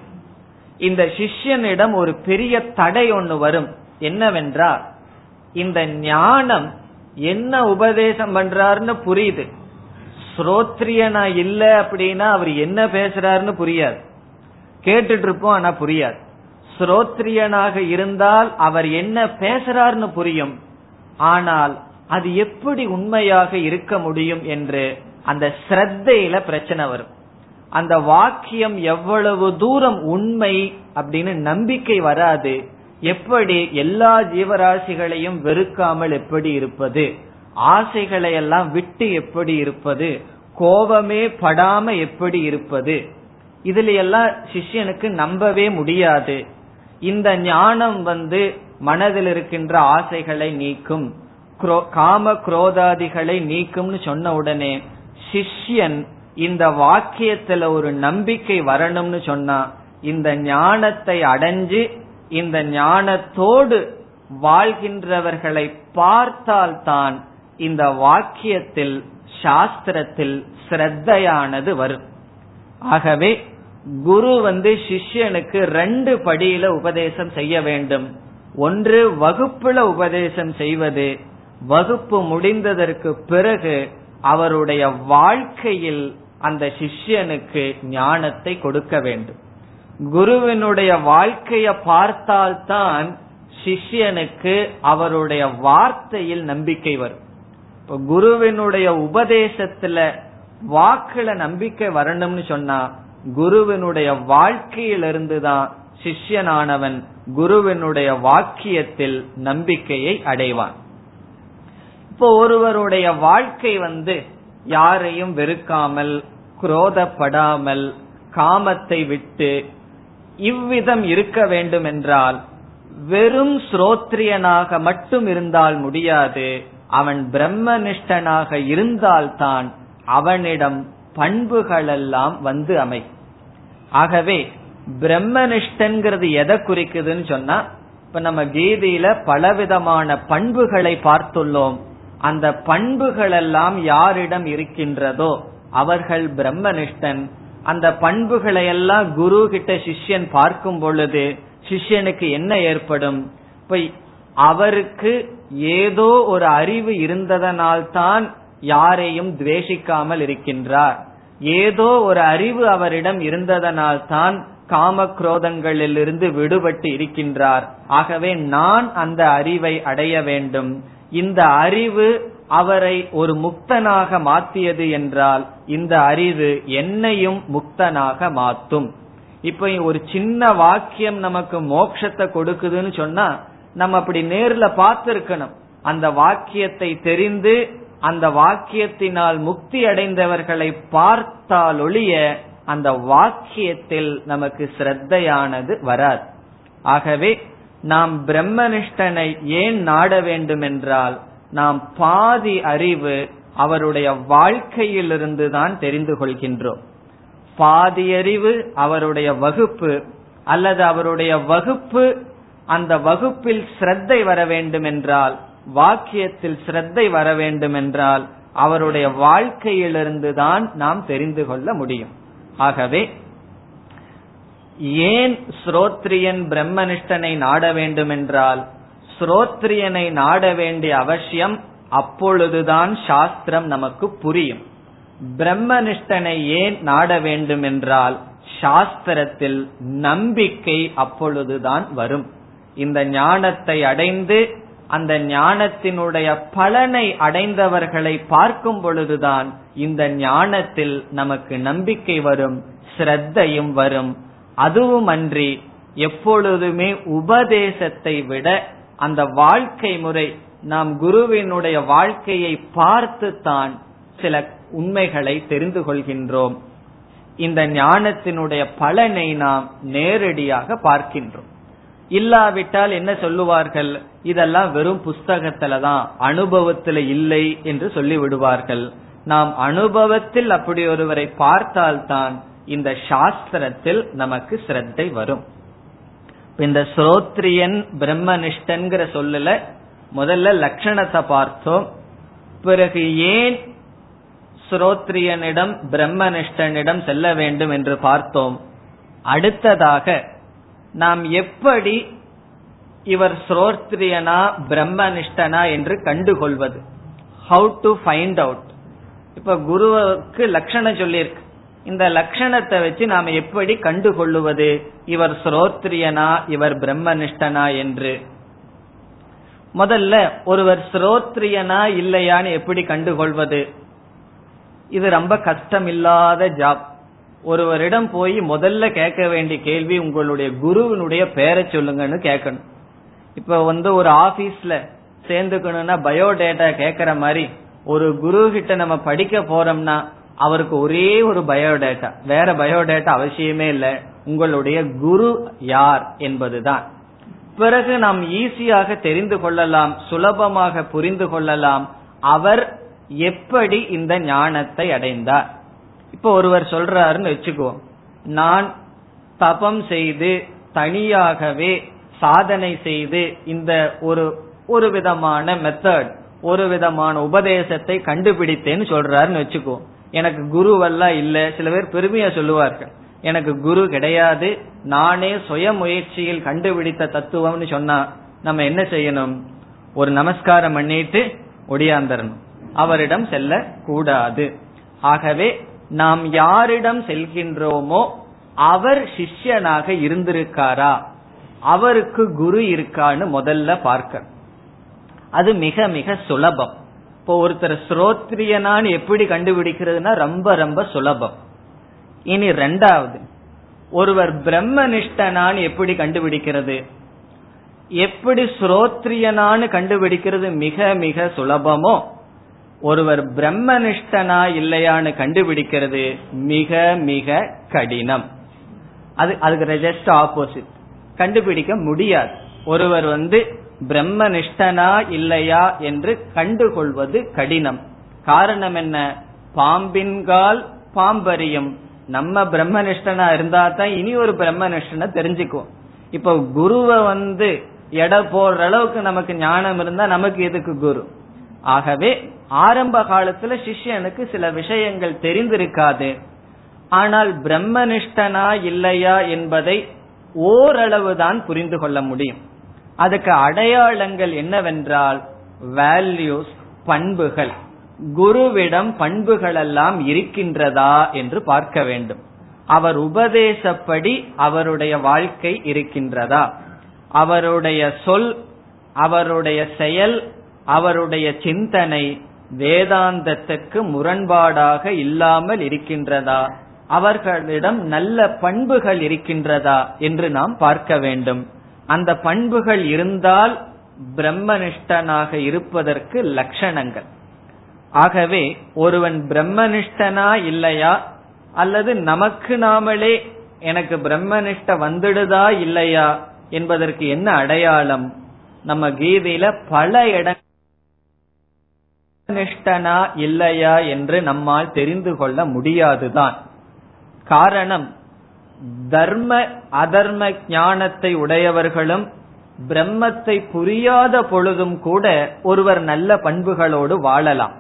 இந்த சிஷ்யனிடம் ஒரு பெரிய தடை ஒன்று வரும். என்னவென்றால் இந்த ஞானம் என்ன உபதேசம் பண்றாருன்னு புரியுது. ஸ்ரோத்ரியனா இல்ல அப்படின்னா அவர் என்ன பேசுறாருன்னு புரியாது. கேட்டுட்டு இருப்போம் ஆனா புரியாது. ஸ்ரோத்ரியனாக இருந்தால் அவர் என்ன பேசுறாருன்னு புரியும். ஆனால் அது எப்படி உண்மையாக இருக்க முடியும் என்று அந்த ஸ்ரத்தையில பிரச்சனை வரும். அந்த வாக்கியம் எவ்வளவு தூரம் உண்மை அப்படின்னு நம்பிக்கை வராது. எப்படி எல்லா ஜீவராசிகளையும் வெறுக்காமல் எப்படி இருப்பது? ஆசைகளை எல்லாம் விட்டு எப்படி இருப்பது? கோபமே படாம எப்படி இருப்பது? இதுல எல்லாம் சிஷ்யனுக்கு நம்பவே முடியாது. இந்த ஞானம் வந்து மனதில் இருக்கின்ற ஆசைகளை நீக்கும். காம குரோதாதிகளை நீக்கும்னு சொன்ன உடனே சிஷ்யன் இந்த வாக்கியத்துல ஒரு நம்பிக்கை வரணும்னு சொன்னா இந்த ஞானத்தை அடைஞ்சு இந்த ஞானத்தோடு வாழ்கின்றவர்களை பார்த்தால்தான் இந்த வாக்கியத்தில் சாஸ்திரத்தில் ஸ்ரத்தையானது வரும். ஆகவே குரு வந்து சிஷ்யனுக்கு ரெண்டு படியில உபதேசம் செய்ய வேண்டும். ஒன்று வகுப்புல உபதேசம் செய்வது வகுப்பு முடிந்ததற்கு பிறகு அவருடைய வாழ்க்கையில் அந்த சிஷ்யனுக்கு ஞானத்தை கொடுக்க வேண்டும். குருவினுடைய வாழ்க்கைய பார்த்தால்தான் சிஷ்யனுக்கு அவருடைய வார்த்தையில் நம்பிக்கை வரும். இப்ப குருவினுடைய உபதேசத்துல வாக்குல நம்பிக்கை வரணும்னு சொன்னா குருவினுடைய வாழ்க்கையிலிருந்து தான் சிஷ்யனானவன் குருவினுடைய வாக்கியத்தில் நம்பிக்கையை அடைவான். இப்போ ஒருவருடைய வாழ்க்கை வந்து யாரையும் வெறுக்காமல் குரோதப்படாமல் காமத்தை விட்டு இவ்விதம் இருக்க வேண்டும் என்றால் வெறும் ஸ்ரோத்ரியனாக மட்டும் இருந்தால் முடியாது. அவன் பிரம்மனிஷ்டனாக இருந்தால்தான் அவனிடம் பண்புகளெல்லாம் வந்து அமை ஆகவே பிரம்மனிஷ்டன்கிறது எதை குறிக்குதுன்னு சொன்னா இப்ப நம்ம கீதையில பலவிதமான பண்புகளை பார்த்துள்ளோம். அந்த பண்புகள் எல்லாம் யாரிடம் இருக்கின்றதோ அவர்கள் பிரம்மனிஷ்டன். அந்த பண்புகளை எல்லாம் குரு கிட்ட சிஷ்யன் பார்க்கும் பொழுது சிஷ்யனுக்கு என்ன ஏற்படும்? இப்ப அவருக்கு ஏதோ ஒரு அறிவு இருந்ததனால்தான் யாரையும் துவேஷிக்காமல் இருக்கின்றார். ஏதோ ஒரு அறிவு அவரிடம் இருந்ததனால்தான் காம குரோதங்களிலிருந்து விடுபட்டு இருக்கின்றார். ஆகவே நான் அந்த அறிவை அடைய வேண்டும். இந்த அறிவு அவரை ஒரு முக்தனாக மாற்றியது என்றால் இந்த அறிவு என்னையும் முக்தனாக மாத்தும். இப்ப ஒரு சின்ன வாக்கியம் நமக்கு மோட்சத்தை கொடுக்குதுன்னு சொன்னா நம்ம அப்படி நேர்ல பார்த்திருக்கணும். அந்த வாக்கியத்தை தெரிந்து அந்த வாக்கியத்தினால் முக்தி அடைந்தவர்களை பார்த்தால் ஒழிய அந்த வாக்கியத்தில் நமக்கு சிரத்தையானது வராது. ஆகவே நாம் பிரம்மனிஷ்டனை ஏன் நாட வேண்டும் என்றால் நாம் பாதி அறிவு அவருடைய வாழ்க்கையிலிருந்து தான் தெரிந்து கொள்கின்றோம். பாதி அறிவு அவருடைய வகுப்பு அல்லது அவருடைய வகுப்பு அந்த வகுப்பில் சிரத்தை வர வேண்டும் என்றால் வாக்கியத்தில் சிரத்தை வர வேண்டும் என்றால் அவருடைய வாழ்க்கையிலிருந்து தான் நாம் தெரிந்து கொள்ள முடியும். ஆகவே ஏன் ஸ்ரோத்ரியன் பிரம்மனிஷ்டனை நாட வேண்டும் என்றால் ஸ்ரோத்ரியனை நாட வேண்டிய அவசியம் அப்பொழுதுதான் சாஸ்திரம் நமக்கு புரியும். பிரம்மனிஷ்டனை ஏன் நாட வேண்டும் என்றால் சாஸ்திரத்தில் நம்பிக்கை அப்பொழுதுதான் வரும். இந்த ஞானத்தை அடைந்து அந்த ஞானத்தினுடைய பலனை அடைந்தவர்களை பார்க்கும் பொழுதுதான் இந்த ஞானத்தில் நமக்கு நம்பிக்கை வரும் ஸ்ரத்தையும் வரும். அதுவும் அன்றி எப்பொழுதுமே உபதேசத்தை விட அந்த வாழ்க்கை முறை நாம் குருவினுடைய வாழ்க்கையை பார்த்து தான் சில உண்மைகளை தெரிந்து கொள்கின்றோம். இந்த ஞானத்தினுடைய பலனை நாம் நேரடியாக பார்க்கின்றோம். இல்லாவிட்டால் என்ன சொல்லுவார்கள்? இதெல்லாம் வெறும் புஸ்தகத்துல தான் அனுபவத்துல இல்லை என்று சொல்லி விடுவார்கள் நாம் அனுபவத்தில் அப்படி ஒருவரை பார்த்தால்தான் இந்த சாஸ்திரத்தில் நமக்கு சிரத்தை வரும். இந்த ஸ்ரோத்ரியன் பிரம்மனிஷ்டன்கிற சொல்லல முதல்ல லட்சணத்தை பார்த்தோம். பிறகு ஏன் ஸ்ரோத்ரியனிடம் பிரம்மனிஷ்டனிடம் செல்ல வேண்டும் என்று பார்த்தோம். அடுத்ததாக நாம் எப்படி இவர் ஸ்ரோத்ரியனா பிரம்மனிஷ்டனா என்று கண்டுகொள்வது? ஹவு டு ஃபைண்ட் அவுட் இப்ப குருவுக்கு லட்சணம் சொல்லியிருக்கு. இந்த லட்சணத்தை வச்சு நாம எப்படி கண்டுகொள்ளுவது? இவர் ஸ்ரோத்ரியனா இவர் பிரம்மனிஷ்டனா என்று. முதல்ல ஒருவர் ஸ்ரோத்ரியனா இல்லையான்னு எப்படி கண்டுகொள்வது? இது ரொம்ப கஷ்டம் இல்லாத ஜாப் ஒருவரிடம் போய் முதல்ல கேட்க வேண்டிய கேள்வி உங்களுடைய குருவினுடைய பெயரை சொல்லுங்கன்னு கேட்கணும். இப்ப வந்து ஒரு ஆபீஸ்ல சேர்ந்துக்கணும்னா பயோடேட்டா கேக்குற மாதிரி ஒரு குரு கிட்ட நம்ம படிக்க போறோம்னா அவருக்கு ஒரே ஒரு பயோடேட்டா. வேற பயோடேட்டா அவசியமே இல்லை. உங்களுடைய குரு யார் என்பதுதான். பிறகு நாம் ஈஸியாக தெரிந்து கொள்ளலாம் சுலபமாக புரிந்து கொள்ளலாம். அவர் எப்படி இந்த ஞானத்தை அடைந்தார்? இப்ப ஒருவர் சொல்றாருன்னு வச்சுக்குவோம். நான் தபம் செய்து தனியாகவே சாதனை செய்து இந்த ஒரு ஒரு விதமான மெத்தட் ஒரு விதமான உபதேசத்தை கண்டுபிடித்தேன்னு சொல்றாருன்னு வச்சுக்கோ எனக்கு குருவெல்லாம் இல்லை. சில பேர் பெருமையா சொல்லுவார்கள். எனக்கு குரு கிடையாது. நானே சுய முயற்சியில் கண்டுபிடித்த தத்துவம்னு சொன்னா நம்ம என்ன செய்யணும்? ஒரு நமஸ்காரம் பண்ணிட்டு ஒடியாந்தரணும். அவரிடம் செல்ல கூடாது ஆகவே நாம் யாரிடம் செல்கின்றோமோ அவர் சிஷ்யனாக இருந்திருக்காரா? அவருக்கு குரு இருக்கான்னு முதல்ல பார்க்க. அது மிக மிக சுலபம். இப்போ ஒருத்தர் ஸ்ரோத்ரியனான்னு எப்படி கண்டுபிடிக்கிறதுனா ரொம்ப ரொம்ப சுலபம். இனி ரெண்டாவது ஒருவர் பிரம்மனிஷ்டனான்னு எப்படி கண்டுபிடிக்கிறது? எப்படி ஸ்ரோத்ரியனான்னு கண்டுபிடிக்கிறது மிக மிக சுலபமோ ஒருவர் பிரம்மனிஷ்டனா இல்லையான்னு கண்டுபிடிக்கிறது மிக மிக கடினம். அது அதுக்கு ஜஸ்ட் ஆப்போசிட். கண்டுபிடிக்க முடியாது. ஒருவர் வந்து பிரம்மனிஷ்டனா இல்லையா என்று கண்டுகொள்வது கடினம். காரணம் என்ன? பாம்பின்கால் பாம்பரியும். நம்ம பிரம்மனிஷ்டனா இருந்தா தான் இனி ஒரு பிரம்மனிஷ்டனை தெரிஞ்சுக்குவோம். இப்ப குருவை வந்து எடை போடுற அளவுக்கு நமக்கு ஞானம் இருந்தா நமக்கு எதுக்கு குரு? ஆகவே ஆரம்ப காலத்துல சிஷ்யனுக்கு சில விஷயங்கள் தெரிந்திருக்காது. ஆனால் பிரம்மனிஷ்டனா இல்லையா என்பதை ஓரளவு தான் புரிந்து கொள்ள முடியும். அதுக்கு அடையாளங்கள் என்னவென்றால் வேல்யூஸ் பண்புகள். குருவிடம் பண்புகள் எல்லாம் இருக்கின்றதா என்று பார்க்க வேண்டும். அவர் உபதேசப்படி அவருடைய வாழ்க்கை இருக்கின்றதா? அவருடைய சொல் அவருடைய செயல் அவருடைய சிந்தனை வேதாந்தத்துக்கு முரண்பாடாக இல்லாமல் இருக்கின்றதா? அவர்களிடம் நல்ல பண்புகள் இருக்கின்றதா என்று நாம் பார்க்க வேண்டும். அந்த பண்புகள் இருந்தால் பிரம்மனிஷ்டனாக இருப்பதற்கு லட்சணங்கள். ஆகவே ஒருவன் பிரம்மனிஷ்டனா இல்லையா? அல்லது நமக்கு நாமளே எனக்கு பிரம்மனிஷ்ட வந்துடுதா இல்லையா? என்பதற்கு என்ன அடையாளம்? நம்ம கீதையில பல இட நிஷ்டனா இல்லையா என்று நம்மால் தெரிந்து கொள்ள முடியாதுதான். காரணம் தர்ம அதர்ம ஞானத்தை உடையவர்களும் பிரம்மத்தை புரியாத பொழுதும் கூட ஒருவர் நல்ல பண்புகளோடு வாழலாம்.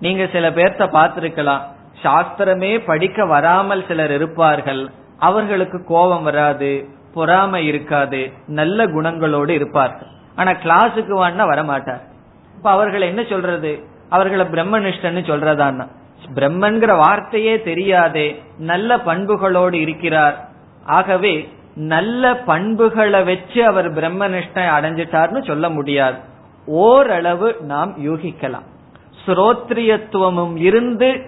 நீங்க சில பேர்த்த பார்த்திருக்கலாம். சாஸ்திரமே படிக்க வராமல் சிலர் இருப்பார்கள். அவர்களுக்கு கோபம் வராது பொறாமை இருக்காது நல்ல குணங்களோடு இருப்பார்கள். ஆனா கிளாஸுக்கு வான்னா வரமாட்டார். இப்ப அவர்கள் என்ன சொல்றது? அவர்களை பிரம்மனிஷ்டன்னு சொல்றதான்னா. பிரம்மன்கிற வார்த்தையே தெரியாதே நல்ல பண்புகளோடு இருக்கிறார். ஆகவே நல்ல பண்புகளை வச்சு அவர் பிரம்மனிஷ்டை அடைஞ்சிட்டார்னு சொல்ல முடியாது. ஓரளவு நாம் யூகிக்கலாம். ஸ்ரோத்ரியத்துவமும் இருந்து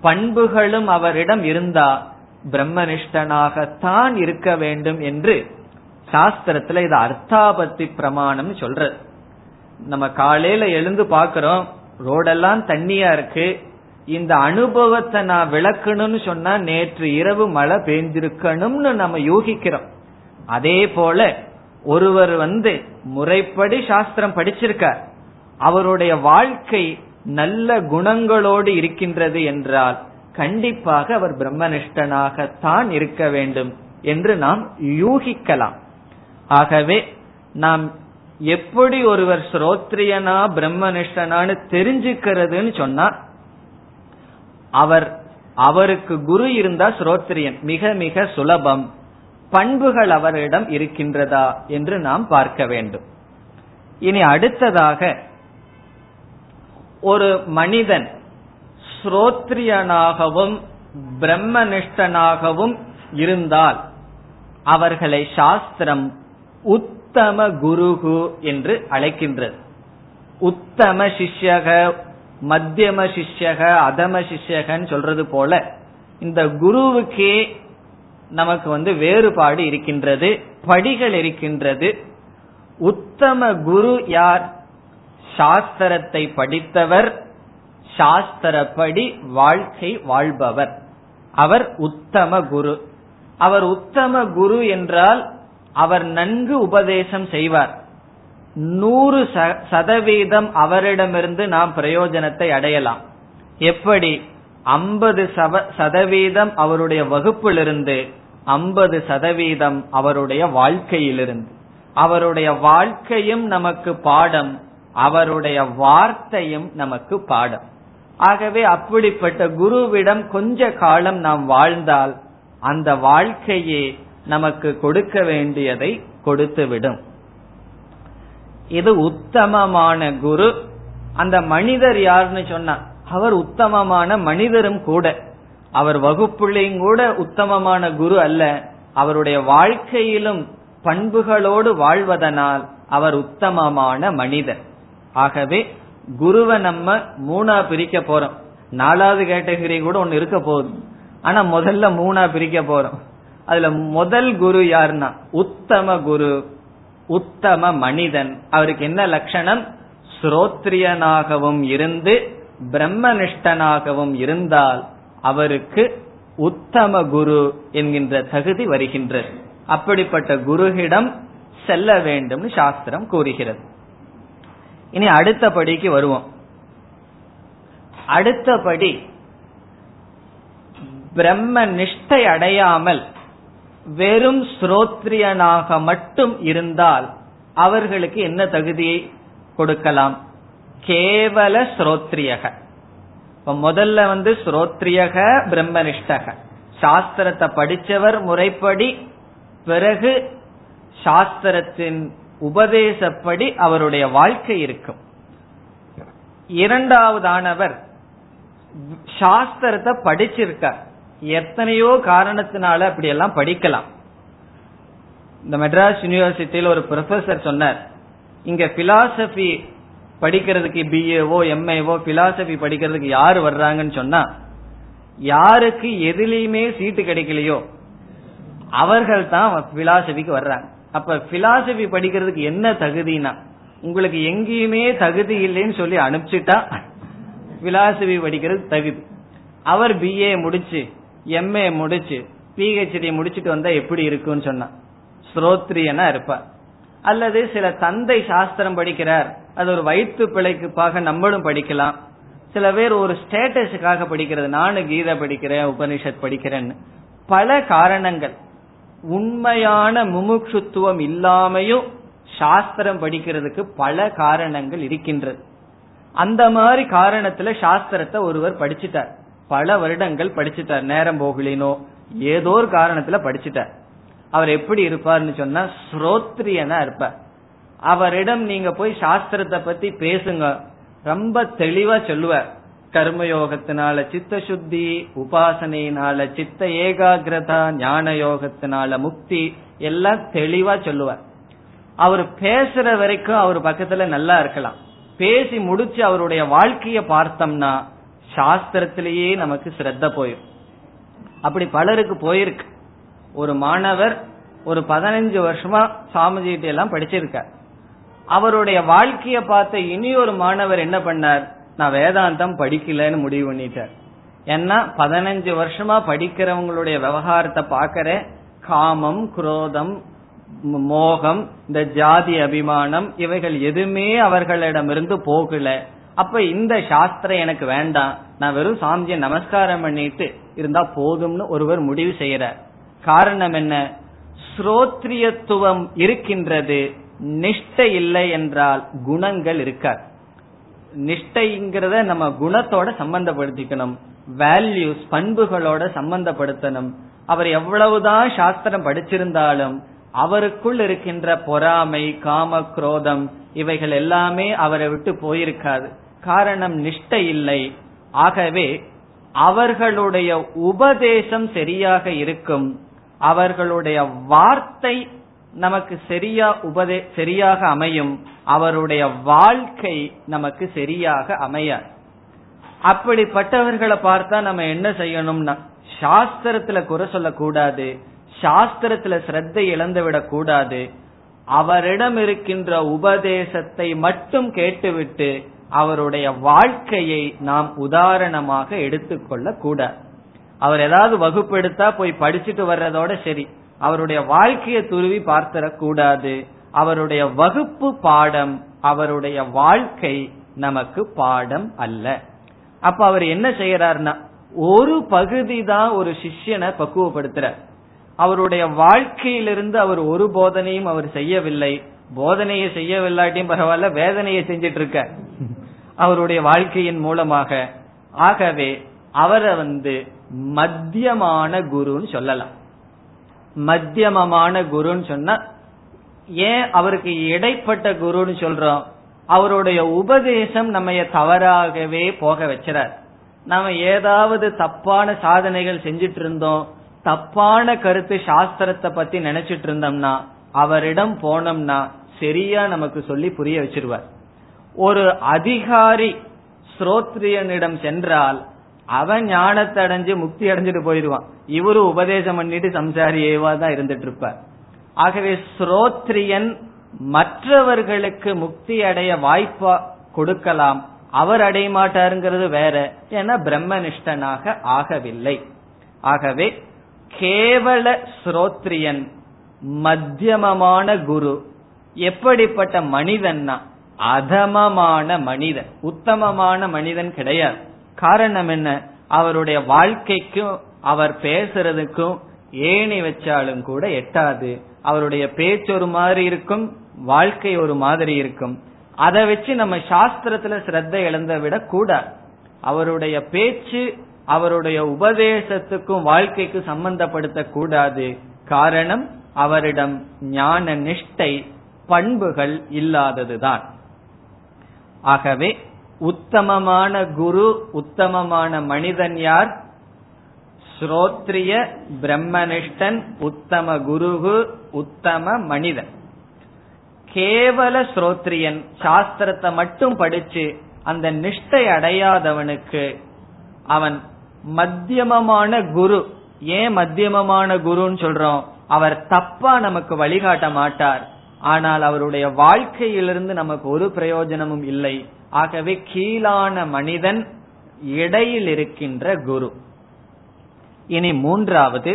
பண்புகளும் அவரிடம் இருந்தா பிரம்மனிஷ்டனாகத்தான் இருக்க வேண்டும் என்று சாஸ்திரத்துல இது அர்த்தாபத்தி பிரமாணம் சொல்றது. நம்ம காலையில எழுந்து பாக்குறோம் ரோடெல்லாம் தண்ணியா இருக்கு இந்த அனுபவத்தை நான் விளக்கணும்னு சொன்னா நேற்று இரவு மழை பெய்ஞ்சிருக்கணும்னு நம்ம யூகிக்கிறோம். அதே போல ஒருவர் வந்து முறைப்படி சாஸ்திரம் படிச்சிருக்கார். அவருடைய வாழ்க்கை நல்ல குணங்களோடு இருக்கின்றது என்றால் கண்டிப்பாக அவர் பிரம்மனிஷ்டனாகத்தான் இருக்க வேண்டும் என்று நாம் யூகிக்கலாம். ஆகவே நாம் எப்படி ஒருவர் ஸ்ரோத்ரியனா பிரம்மனிஷ்டனான்னு தெரிஞ்சுக்கிறதுன்னு சொன்னா அவர் அவருக்கு குரு இருந்தா ஸ்ரோத்ரியன். மிக மிக சுலபம். பண்புகள் அவரிடம் இருக்கின்றதா என்று நாம் பார்க்க வேண்டும். இனி அடுத்ததாக ஒரு மனிதன் ஸ்ரோத்ரியனாகவும் பிரம்மனிஷ்டனாகவும் இருந்தால் அவர்களை சாஸ்திரம் உத்தம குருகு என்று அழைக்கின்றது. உத்தம சிஷ்யக மத்தியம சிஷ்யக அதம சிஷ்யகன்னு சொல்றது போல இந்த குருவுக்கே நமக்கு வந்து வேறுபாடு இருக்கின்றது படிகள் இருக்கின்றது. உத்தம குரு யார்? சாஸ்திரத்தை படித்தவர் சாஸ்திரப்படி வாழ்க்கை வாழ்பவர். அவர் உத்தம குரு. அவர் உத்தம குரு என்றால் அவர் நன்கு உபதேசம் செய்வார். நூறு சதவீதம் அவரிடமிருந்து நாம் பிரயோஜனத்தை அடையலாம். எப்படி? ஐம்பது சதவீதம் அவருடைய வகுப்பிலிருந்து ஐம்பது சதவீதம் அவருடைய வாழ்க்கையிலிருந்து. அவருடைய வாழ்க்கையும் நமக்கு பாடம் அவருடைய வார்த்தையும் நமக்கு பாடம். ஆகவே அப்படிப்பட்ட குருவிடம் கொஞ்ச காலம் நாம் வாழ்ந்தால் அந்த வாழ்க்கையே நமக்கு கொடுக்க வேண்டியதை கொடுத்துவிடும். இது உத்தமமான குரு. அந்த மனிதர் யாருன்னு சொன்னா அவர் உத்தமமான மனிதரும் கூட. அவர் வகுப்புள்ளையும் கூட உத்தமமான குரு அல்ல. அவருடைய வாழ்க்கையிலும் பண்புகளோடு வாழ்வதனால் அவர் உத்தமமான மனிதர். ஆகவே குருவை நம்ம மூணா பிரிக்க போறோம். நாலாவது கேட்டகரி கூட ஒன்னு இருக்க போகுது. ஆனா முதல்ல மூணா பிரிக்க போறோம். அதுல முதல் குரு யாருன்னா உத்தம குரு. உத்தம மனிதன். அவருக்கு என்ன லட்சணம்? ஸ்ரோத்ரியனாகவும் இருந்து பிரம்மனிஷ்டனாகவும் இருந்தால் அவருக்கு உத்தம குரு என்கின்ற தகுதி வருகின்றது. அப்படிப்பட்ட குருகிடம் செல்ல வேண்டும் சாஸ்திரம் கூறுகிறது. இனி அடுத்த படிக்கு வருவோம். அடுத்தபடி பிரம்ம நிஷ்டை அடையாமல் வெறும் ஸ்ரோத்ரியனாக மட்டும் இருந்தால் அவர்களுக்கு என்ன தகுதியை கொடுக்கலாம்? கேவல ஸ்ரோத்ரியக. இப்ப முதல்ல வந்து ஸ்ரோத்ரியக பிரம்மனிஷ்டக. சாஸ்திரத்தை படிச்சவர் முறைப்படி பிறகு சாஸ்திரத்தின் உபதேசப்படி அவருடைய வாழ்க்கை இருக்கும். இரண்டாவதானவர் சாஸ்திரத்தை படிச்சிருக்கார். எத்தனையோ காரணத்தினால அப்படி எல்லாம் படிக்கலாம். இந்த மெட்ராஸ் யூனிவர்சிட்டியில ஒரு ப்ரொஃபசர் சொன்னார் இங்க பிலாசபி படிக்கிறதுக்கு பிஏஓ எம்ஏஓ பிலாசபி படிக்கிறதுக்கு யார் வர்றாங்கன்னு சொன்னா யாருக்கு எதுலேயுமே சீட்டு கிடைக்கலையோ அவர்கள் தான் பிலாசபிக்கு வர்றாங்க. அப்ப பிலாசபி படிக்கிறதுக்கு என்ன தகுதினா உங்களுக்கு எங்கேயுமே தகுதி இல்லைன்னு சொல்லி அனுப்பிச்சுட்டா பிலாசபி படிக்கிறது தகுதி. அவர் பிஏ முடிச்சு எம்ஏ முடிச்சு பிஹெச்டி முடிச்சுட்டு வந்தா எப்படி இருக்கும்னு சொன்னா. ஸ்ரோத்ரியனா இருப்பார். அல்லது சில தந்தை சாஸ்திரம் படிக்கிறார். அது ஒரு வயிற்று பிழைக்குப்பாக நம்மளும் படிக்கலாம். சில பேர் ஒரு ஸ்டேட்டஸுக்காக படிக்கிறது நானும் கீதை படிக்கிறேன் உபனிஷத் படிக்கிறேன்னு. பல காரணங்கள். உண்மையான முமுட்சுத்துவம் இல்லாமையும் சாஸ்திரம் படிக்கிறதுக்கு பல காரணங்கள் இருக்கின்றது. அந்த மாதிரி காரணத்துல சாஸ்திரத்தை ஒருவர் படிச்சுட்டார். பல வருடங்கள் படிச்சுட்டார். நேரம் போகலினோ. ஏதோ ஒரு காரணத்துல படிச்சுட்டார். அவர் எப்படி இருப்பார்னு சொன்னா ஸ்ரோத்ரியனா இருப்பார். அவரிடம் நீங்க போய் சாஸ்திரத்தை பத்தி பேசுங்க. ரொம்ப தெளிவா சொல்லுவார். கர்மயோகத்தினால சித்த சுத்தி உபாசனையினால சித்த ஏகாகிரதா ஞான யோகத்தினால முக்தி எல்லாம் தெளிவா சொல்லுவார். அவர் பேசுற வரைக்கும் அவர் பக்கத்துல நல்லா இருக்கலாம். பேசி முடிச்சு அவருடைய வாழ்க்கைய பார்த்தோம்னா சாஸ்திரத்திலேயே நமக்கு சிரத்த போயிடும் அப்படி பலருக்கு போயிருக்கு. ஒரு மாணவர் ஒரு பதினஞ்சு வருஷமா சாமிஜிட்டு எல்லாம் படிச்சிருக்கார். அவருடைய வாழ்க்கைய பார்த்த இனி ஒரு மாணவர் என்ன பண்ணார்? நான் வேதாந்தம் படிக்கலன்னு முடிவு பண்ணிட்டார். ஏன்னா பதினஞ்சு வருஷமா படிக்கிறவங்களுடைய விவகாரத்தை பாக்கற காமம் குரோதம் மோகம் இந்த ஜாதி அபிமானம் இவைகள் எதுவுமே அவர்களிடமிருந்து போகல. அப்ப இந்த சாஸ்திரம் எனக்கு வேண்டாம். நான் வெறும் சாமிஜிய நமஸ்காரம் பண்ணிட்டு இருந்தா போதும்னு ஒருவர் முடிவு செய்யறார். காரணம் என்ன? ஸ்ரோத்ரியத்துவம் இருக்கின்றது நிஷ்டை இல்லை என்றால் குணங்கள் இருக்காது. நிஷ்டைங்கிறத நம்ம குணத்தோட சம்பந்தப்படுத்திக்கணும். வேல்யூஸ் பண்புகளோட சம்பந்தப்படுத்தணும். அவர் எவ்வளவுதான் சாஸ்திரம் படிச்சிருந்தாலும் அவருக்குள் இருக்கின்ற பொறாமை காம குரோதம் இவைகள் எல்லாமே அவரை விட்டு போயிருக்காது. காரணம் நிஷ்டை இல்லை ஆகவே அவர்களுடைய உபதேசம் சரியாக இருக்கும். அவர்களுடைய வார்த்தை நமக்கு சரியா உபதே சரியாக அமையும். அவருடைய வாழ்க்கை நமக்கு சரியாக அமைய. அப்படிப்பட்டவர்களை பார்த்தா நம்ம என்ன செய்யணும்னா சாஸ்திரத்துல குறை சொல்லக்கூடாது. சாஸ்திரத்துல சிரத்தை இழந்து விடக்கூடாது. அவரிடம் இருக்கின்ற உபதேசத்தை மட்டும் கேட்டுவிட்டு அவருடைய வாழ்க்கையை நாம் உதாரணமாக எடுத்துக்கொள்ள கூடாது அவர் ஏதாவது வகுப்பு எடுத்தா போய் படிச்சுட்டு வர்றதோட சரி. அவருடைய வாழ்க்கையை துருவி பார்த்திடக்கூடாது. அவருடைய வகுப்பு பாடம் அவருடைய வாழ்க்கை நமக்கு பாடம் அல்ல. அப்ப அவர் என்ன செய்யறாருன்னா ஒரு பகுதி தான் ஒரு சிஷ்யனை பக்குவப்படுத்துறார். அவருடைய வாழ்க்கையிலிருந்து அவர் ஒரு போதனையும் அவர் செய்யவில்லை. போதனையை செய்யவில்லாட்டியும் பரவாயில்ல வேதனையை செஞ்சிட்டு இருக்க அவருடைய வாழ்க்கையின் மூலமாக ஆகவே அவரை வந்து மத்தியமான குருன்னு சொல்லலாம். மத்தியமமான குருன்னு சொன்னா ஏன் அவருக்கு இடைப்பட்ட குருன்னு சொல்றோம்? அவருடைய உபதேசம் நம்ம தவறாகவே போக வச்சிடார் நம்ம ஏதாவது தப்பான சாதனைகள் செஞ்சிட்டு இருந்தோம் தப்பான கருத்து சாஸ்திரத்தை பத்தி நினைச்சிட்டு இருந்தோம்னா அவரிடம் போனோம்னா சரியா நமக்கு சொல்லி புரிய வச்சிருவார். ஒரு அதிகாரி ஸ்ரோத்ரியனிடம் சென்றால் அவன் ஞானத்தை அடைஞ்சு முக்தி அடைஞ்சிட்டு போயிடுவான். இவரு உபதேசம் பண்ணிட்டு சம்சாரியேவா தான் இருந்துட்டு இருப்பார். ஆகவே ஸ்ரோத்ரியன் மற்றவர்களுக்கு முக்தி அடைய வாய்ப்பா கொடுக்கலாம். அவர் அடைய மாட்டாருங்கிறது வேற. ஏன்னா பிரம்மனிஷ்டனாக ஆகவில்லை. ஆகவே கேவல ஸ்ரோத்ரியன் மத்தியமமான குரு எப்படிப்பட்ட மனிதன்னா அதமமான மனிதன் உத்தமமான மனிதன் கிடையாது. காரணம் என்ன? அவருடைய வாழ்க்கைக்கும் அவர் பேசுறதுக்கும் ஏணி வச்சாலும் கூட எட்டாது. அவருடைய பேச்சு ஒரு மாதிரி இருக்கும் வாழ்க்கை ஒரு மாதிரி இருக்கும். அதை வச்சு நம்ம சாஸ்திரத்துல சிரத்த இழந்த விட கூட அவருடைய பேச்சு அவருடைய உபதேசத்துக்கும் வாழ்க்கைக்கும் சம்பந்தப்படுத்த கூடாது காரணம் அவரிடம் ஞான நிஷ்டை பண்புகள் இல்லாததுதான். ஆகவே உத்தமமான குரு உத்தமமான மனிதன் யார்? ஸ்ரோத்ரிய பிரம்மனிஷ்டன் உத்தம குருகு உத்தம மனிதன். கேவல ஸ்ரோத்ரியன் சாஸ்திரத்தை மட்டும் படிச்சு அந்த நிஷ்டை அடையாதவனுக்கு அவன் மத்தியமமான குரு. ஏன் மத்தியமமான குருன்னு சொல்றோம்? அவர் தப்பா நமக்கு வழிகாட்ட மாட்டார். ஆனால் அவருடைய வாழ்க்கையிலிருந்து நமக்கு ஒரு பிரயோஜனமும் இல்லை. ஆகவே கீழான மனிதன் இடையில் இருக்கின்ற குரு. இனி மூன்றாவது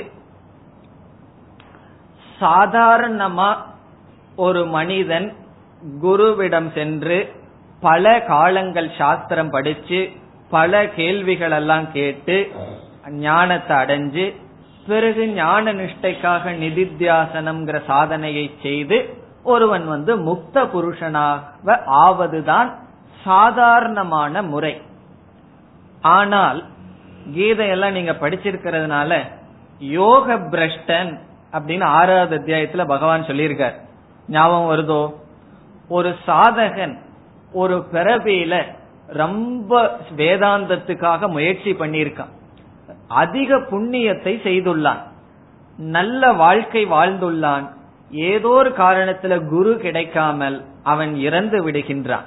சாதாரணமா ஒரு மனிதன் குருவிடம் சென்று பல காலங்கள் சாஸ்திரம் படிச்சு பல கேள்விகள் எல்லாம் கேட்டு ஞானத்தை அடைஞ்சு பிறகு ஞான நிஷ்டைக்காக நிதித்தியாசனம்ங்கிற சாதனையை செய்து ஒருவன் வந்து முக்த புருஷனாக ஆவதுதான் சாதாரணமான முறை. ஆனால் கீதையெல்லாம் நீங்க படிச்சிருக்கிறதுனால யோக பிரஷ்டன் அப்படின்னு ஆறாவது அத்தியாயத்துல பகவான் சொல்லியிருக்கார். ஞாபகம் வருதோ? ஒரு சாதகன் ஒரு பிறவியில ரொம்ப வேதாந்தத்துக்காக முயற்சி பண்ணியிருக்கான். அதிக புண்ணியத்தை செய்துள்ளான். நல்ல வாழ்க்கை வாழ்ந்துள்ளான். ஏதோ ஒரு காரணத்துல குரு கிடைக்காமல் அவன் இறந்து விடுகின்றான்.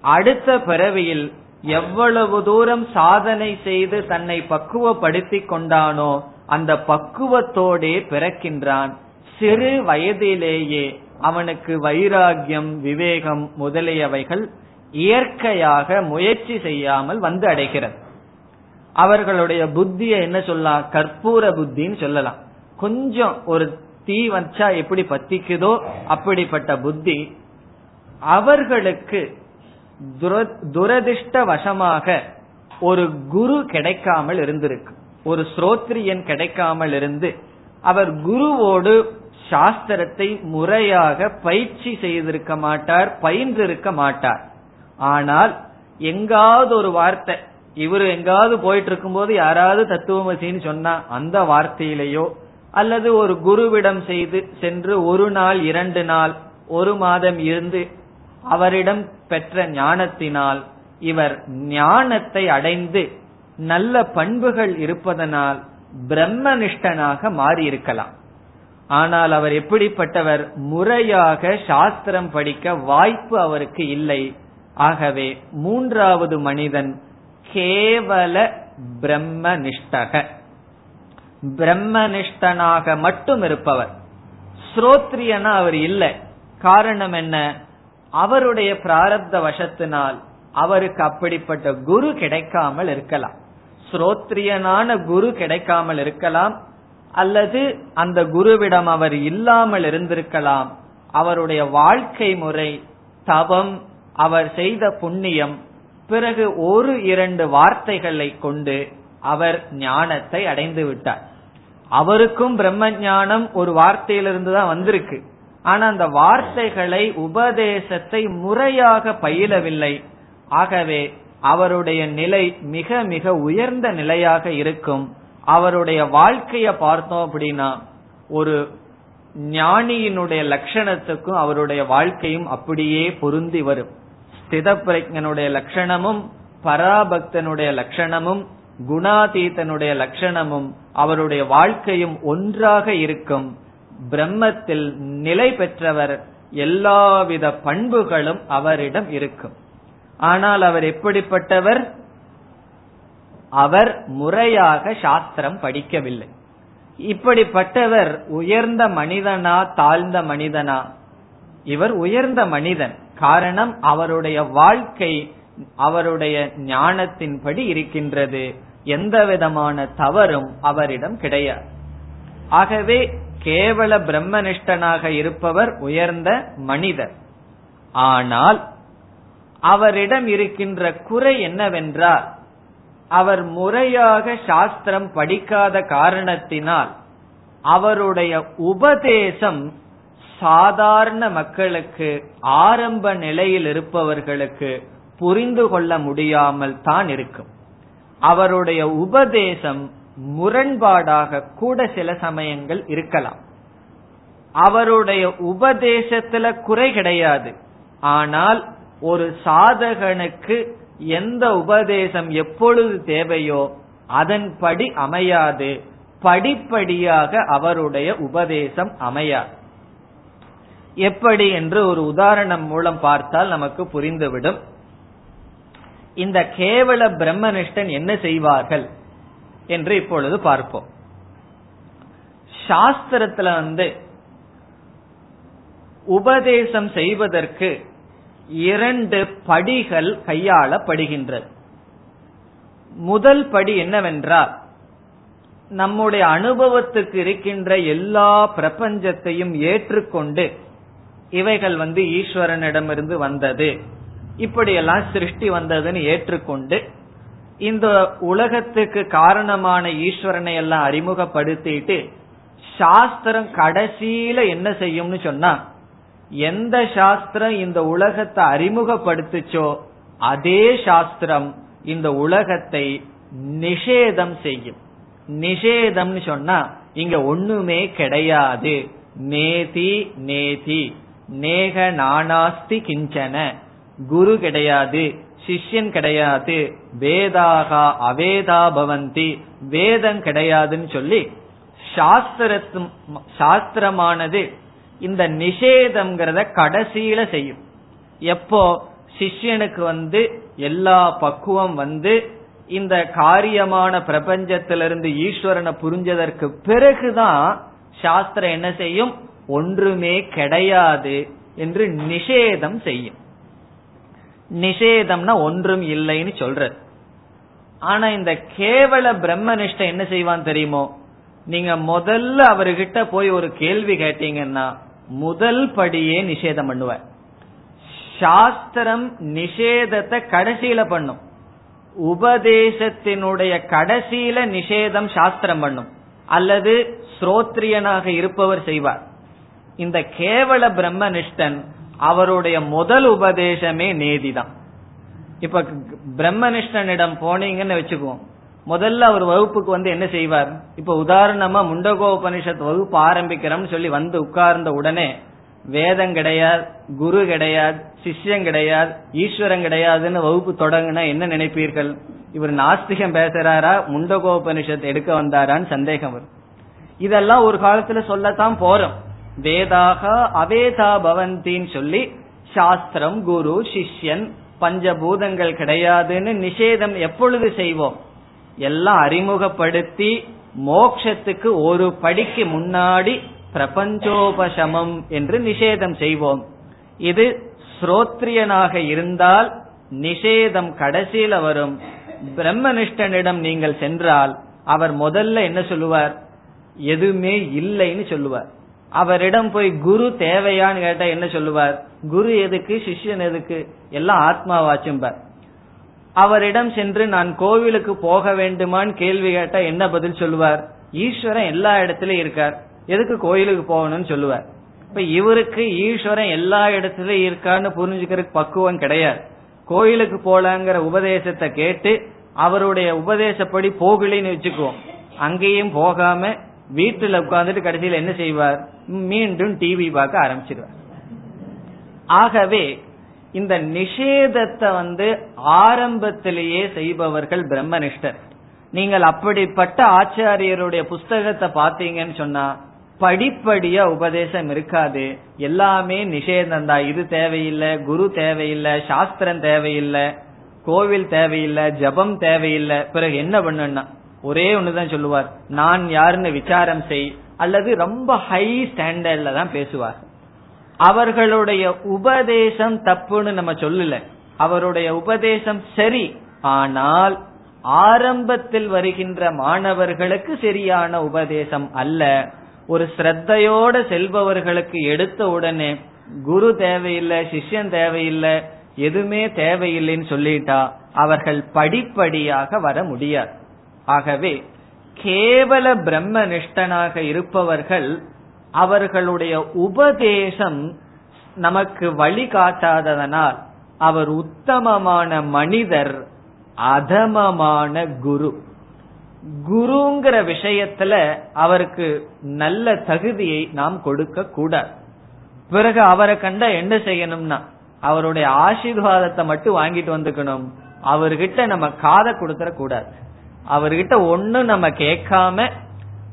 அடுத்த பிறவியில் எவ்வளவு தூரம் சாதனை செய்து தன்னை பக்குவப்படுத்திக் கொண்டானோ அந்த பக்குவத்தோடே பிறக்கின்றான். சிறு வயதிலேயே அவனுக்கு வைராகியம் விவேகம் முதலியவைகள் இயற்கையாக முயற்சி செய்யாமல் வந்து அடைகிறது. அவர்களுடைய புத்திய என்ன சொல்லலாம்? கற்பூர புத்தின்னு சொல்லலாம். கொஞ்சம் ஒரு தீ வச்சா எப்படி பத்திக்குதோ அப்படிப்பட்ட புத்தி அவர்களுக்கு துரதிருஷ்ட வசமாக ஒரு குரு கிடைக்காமல் இருந்திருக்கு. ஒரு ஸ்ரோத்ரியன் கிடைக்காமல் இருந்து அவர் குருவோடு சாஸ்திரத்தை முறையாக பயிற்சி செய்திருக்க மாட்டார் பயின்றிருக்க மாட்டார். ஆனால் எங்காவது ஒரு வார்த்தை இவர் எங்காவது போயிட்டு இருக்கும்போது யாராவது தத்துவமசின்னு சொன்னா அந்த வார்த்தையிலேயோ அல்லது ஒரு குருவிடம் செய்து சென்று ஒரு நாள் இரண்டு நாள் ஒரு மாதம் இருந்து அவரிடம் பெற்ற ஞானத்தினால் இவர் ஞானத்தை அடைந்து நல்ல பண்புகள் இருப்பதனால் பிரம்மனிஷ்டனாக மாறியிருக்கலாம். ஆனால் அவர் எப்படிப்பட்டவர்? முறையாக சாஸ்திரம் படிக்க வாய்ப்பு அவருக்கு இல்லை. ஆகவே மூன்றாவது மனிதன் கேவல பிரம்மனிஷ்டக. பிரம்மனிஷ்டனாக மட்டும் இருப்பவர். ஸ்ரோத்ரியனா அவர் இல்லை. காரணம் என்ன? அவருடைய பிராரப்த வசத்தினால் அவருக்கு அப்படிப்பட்ட குரு கிடைக்காமல் இருக்கலாம். ஸ்ரோத்ரியனான குரு கிடைக்காமல் இருக்கலாம். அல்லது அந்த குருவிடம் அவர் இல்லாமல் இருந்திருக்கலாம். அவருடைய வாழ்க்கை முறை தவம் அவர் செய்த புண்ணியம் பிறகு ஒரு இரண்டு வார்த்தைகளை கொண்டு அவர் ஞானத்தை அடைந்து விட்டார். அவருக்கும் பிரம்ம ஞானம் ஒரு வார்த்தையிலிருந்து தான் வந்திருக்கு. ஆனா அந்த வார்த்தைகளை உபதேசத்தை முறையாக பயிலவில்லை. ஆகவே அவருடைய நிலை மிக மிக உயர்ந்த நிலையாக இருக்கும். அவருடைய வாழ்க்கைய பார்த்தோம் அப்படின்னா ஒரு ஞானியினுடைய லட்சணத்துக்கும் அவருடைய வாழ்க்கையும் அப்படியே பொருந்தி வரும். ஸ்தித பிரஜனுடைய லட்சணமும் பராபக்தனுடைய லட்சணமும் குணாதீதனுடைய லட்சணமும் அவருடைய வாழ்க்கையும் ஒன்றாக இருக்கும். பிரம்மத்தில் நிலை பெற்றவர் எல்லாவித பண்புகளும் அவரிடம் இருக்கும். ஆனால் அவர் எப்படிப்பட்டவர்? அவர் முறையாக சாஸ்திரம் படிக்கவில்லை. இப்படிப்பட்டவர் உயர்ந்த மனிதனா தாழ்ந்த மனிதனா? இவர் உயர்ந்த மனிதன். காரணம் அவருடைய வாழ்க்கை அவருடைய ஞானத்தின்படி இருக்கின்றது. எந்த விதமான தவறும் அவரிடம் கிடையாது. ஆகவே கேவல பிரம்மனிஷ்டனாக இருப்பவர் உயர்ந்த மனிதர். ஆனால் அவரிடம் இருக்கின்ற குறை என்னவென்றால் அவர் முறையாக சாஸ்திரம் படிக்காத காரணத்தினால் அவருடைய உபதேசம் சாதாரண மக்களுக்கு ஆரம்ப நிலையில் இருப்பவர்களுக்கு புரிந்து கொள்ள முடியாமல் தான் இருக்கும். அவருடைய உபதேசம் முரண்பாடாக கூட சில சமயங்கள் இருக்கலாம். அவருடைய உபதேசத்துல குறை கிடையாது. ஆனால் ஒரு சாதகனுக்கு எந்த உபதேசம் எப்பொழுது தேவையோ அதன்படி அமையாது. படிப்படியாக அவருடைய உபதேசம் அமையாது. எப்படி என்று ஒரு உதாரணம் மூலம் பார்த்தால் நமக்கு புரிந்துவிடும். இந்த கேவல பிரம்மனிஷ்டன் என்ன செய்வார்கள் என்று இப்பொழுது பார்ப்போம். சாஸ்திரத்துல வந்து உபதேசம் செய்வதற்கு இரண்டு படிகள் கையாளப்படுகின்றது. முதல் படி என்னவென்றால் நம்முடைய அனுபவத்துக்கு இருக்கின்ற எல்லா பிரபஞ்சத்தையும் ஏற்றுக்கொண்டு இவைகள் வந்து ஈஸ்வரனிடமிருந்து வந்தது. இப்படியெல்லாம் சிருஷ்டி வந்ததுன்னு ஏற்றுக்கொண்டு இந்த உலகத்துக்கு காரணமான ஈஸ்வரனை எல்லாம் அறிமுகப்படுத்திட்டு சாஸ்திரம் கடைசியில என்ன செய்யும்னு சொன்னா எந்த சாஸ்திரம் இந்த உலகத்தை அறிமுகப்படுத்துச்சோ அதே சாஸ்திரம் இந்த உலகத்தை நிஷேதம் செய்யும். நிஷேதம்னு சொன்னா இங்க ஒண்ணுமே கிடையாது. நேதி நேதி. நேக நானாஸ்தி கிஞ்சன. குரு கிடையாது சிஷ்யன் கிடையாது வேதாகா அவேதா பவந்தி வேதம் கிடையாதுன்னு சொல்லி சாஸ்திரத்து சாஸ்திரமானது இந்த நிஷேதம்ங்கிறத கடைசியில செய்யும். எப்போ சிஷ்யனுக்கு வந்து எல்லா பக்குவம் வந்து இந்த காரியமான பிரபஞ்சத்திலிருந்து ஈஸ்வரனை புரிஞ்சதற்கு பிறகுதான் சாஸ்திரம் என்ன செய்யும்? ஒன்றுமே கிடையாது என்று நிஷேதம் செய்யும். நிஷேதம்னா ஒன்றும் இல்லைன்னு சொல்ற ஆனா இந்த கேவல பிரம்மனிஷ்ட என்ன செய்வான் தெரியுமோ? நீங்க முதல்ல அவர்கிட்ட போய் ஒரு கேள்வி கேட்டீங்கன்னா முதல் படியே நிஷேதம் பண்ணுவ சாஸ்திரம் நிஷேதத்தை கடைசியில பண்ணும். உபதேசத்தினுடைய கடைசியில நிஷேதம் சாஸ்திரம் பண்ணும். அல்லது ஸ்ரோத்ரியனாக இருப்பவர் செய்வார். இந்த கேவல பிரம்மனிஷ்டன் அவருடைய முதல் உபதேசமே நேதிதான். இப்ப பிரம்மனிஷ்டனிடம் போனீங்கன்னு வச்சுக்குவோம். முதல்ல அவர் வகுப்புக்கு வந்து என்ன செய்வார்? இப்ப உதாரணமா முண்டகோபனிஷத் வகுப்பு ஆரம்பிக்கிறோம்னு சொல்லி வந்து உட்கார்ந்த உடனே வேதம் கிடையாது குரு கிடையாது சிஷ்யம் கிடையாது ஈஸ்வரம் கிடையாதுன்னு வகுப்பு தொடங்கினா என்ன நினைப்பீர்கள்? இவர் நாஸ்திகம் பேசுறாரா? முண்டகோபனிஷத் எடுக்க வந்தாரான்னு சந்தேகம் வரும். இதெல்லாம் ஒரு காலத்துல சொல்லத்தான் போறோம். வேதாக அவேதா பவந்தின்னு சொல்லி சாஸ்திரம் குரு சிஷ்யன் பஞ்சபூதங்கள் கிடையாதுன்னு நிஷேதம் எப்பொழுது செய்வோம்? எல்லாம் அறிமுகப்படுத்தி மோக்ஷத்துக்கு ஒரு படிக்கு முன்னாடி பிரபஞ்சோபசமம் என்று நிஷேதம் செய்வோம். இது ஸ்ரோத்ரியனாக இருந்தால் நிஷேதம் கடைசியில வரும். பிரம்மனிஷ்டனிடம் நீங்கள் சென்றால் அவர் முதல்ல என்ன சொல்லுவார்? எதுவுமே இல்லைன்னு சொல்லுவார். அவரிடம் போய் குரு தேவையான்னு கேட்டா என்ன சொல்லுவார்? குரு எதுக்கு? சிஷ்யன் எதுக்கு? எல்லாம் ஆத்மாவாச்சும்பார். அவரிடம் சென்று நான் கோவிலுக்கு போக வேண்டுமான்னு கேள்வி கேட்டா என்ன பதில் சொல்லுவார்? ஈஸ்வரன் எல்லா இடத்துலயும் இருக்கார். எதுக்கு கோயிலுக்கு போகணும்னு சொல்லுவார். இப்ப இவருக்கு ஈஸ்வரன் எல்லா இடத்துலயும் இருக்கான்னு புரிஞ்சுக்கிறதுக்கு பக்குவம் கிடையாது. கோயிலுக்கு போலாங்கிற உபதேசத்தை கேட்டு அவருடைய உபதேசப்படி போகலின்னு வச்சுக்குவோம். அங்கேயும் போகாம வீட்டுல உட்கார்ந்துட்டு கடைசியில் என்ன செய்வார்? மீண்டும் டிவி பார்க்க ஆரம்பிச்சிருவார். ஆகவே இந்த நிஷேதத்தை வந்து ஆரம்பத்திலேயே செய்பவர்கள் பிரம்மனிஷ்டர். நீங்கள் அப்படிப்பட்ட ஆச்சாரியருடைய புஸ்தகத்தை பார்த்தீங்கன்னு சொன்னா படிப்படியா உபதேசம் இருக்காது. எல்லாமே நிஷேதம் தான் இது தேவையில்லை குரு தேவையில்லை சாஸ்திரம் தேவையில்லை கோவில் தேவையில்லை ஜபம் தேவையில்லை. பிறகு என்ன பண்ணுன்னா ஒரே ஒண்ணுதான் சொல்லுவார். நான் யாருன்னு விசாரம் செய். அல்லது ரொம்ப ஹை ஸ்டாண்டர்ட்ல தான் பேசுவார். அவர்களுடைய உபதேசம் தப்புன்னு நம்ம சொல்லல. அவருடைய உபதேசம் சரி. ஆனால் ஆரம்பத்தில் வருகின்ற மாணவர்களுக்கு சரியான உபதேசம் அல்ல. ஒரு ஸ்ரத்தையோட செல்பவர்களுக்கு எடுத்த உடனே குரு தேவையில்லை சிஷ்யன் தேவையில்லை எதுவுமே தேவையில்லைன்னு சொல்லிட்டா அவர்கள் படிப்படியாக வர முடியாது. ஆகவே கேவல பிரம்ம நிஷ்டனாக இருப்பவர்கள் அவர்களுடைய உபதேசம் நமக்கு வழிகாட்டாததனால் அவர் உத்தமமான மனிதர் அதமமான குரு. குருங்கிற விஷயத்துல அவருக்கு நல்ல தகுதியை நாம் கொடுக்க கூடாது. பிறகு அவரை கண்ட என்ன செய்யணும்னா அவருடைய ஆசீர்வாதத்தை மட்டும் வாங்கிட்டு வந்துக்கணும். அவர்கிட்ட நம்ம காதை கொடுத்துட கூடாது அவர்கிட்ட ஒன்னும் நம்ம கேட்காம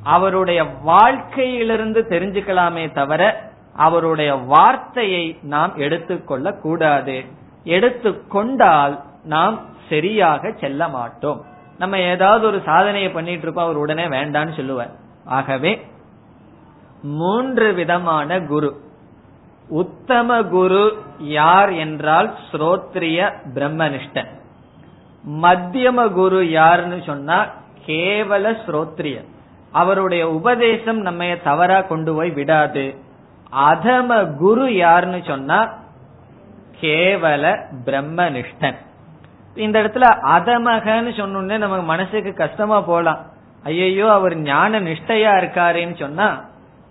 அவருடைய வாழ்க்கையிலிருந்து தெரிஞ்சுக்கலாமே தவிர அவருடைய வார்த்தையை நாம் எடுத்துக்கொள்ள கூடாது. எடுத்துக்கொண்டால் நாம் சரியாக செல்ல மாட்டோம். நம்ம ஏதாவது ஒரு சாதனையை பண்ணிட்டு இருப்போம் அவர் உடனே வேண்டான்னு சொல்லுவார். ஆகவே மூன்று விதமான குரு. உத்தம குரு யார் என்றால் ஸ்ரோத்ரிய பிரம்மனிஷ்டன். மத்தியம குரு யாருன்னு சொன்னா கேவல ஸ்ரோத்ரியன். அவருடைய உபதேசம் நம்ம தவறா கொண்டு போய் விடாது. அதம குரு யாருன்னு சொன்னா கேவல பிரம்மனிஷ்டன். இந்த இடத்துல அதமகன்னு சொன்னோடனே நமக்கு மனசுக்கு கஷ்டமா போலாம். ஐயையோ அவர் ஞான நிஷ்டையா இருக்காருன்னு சொன்னா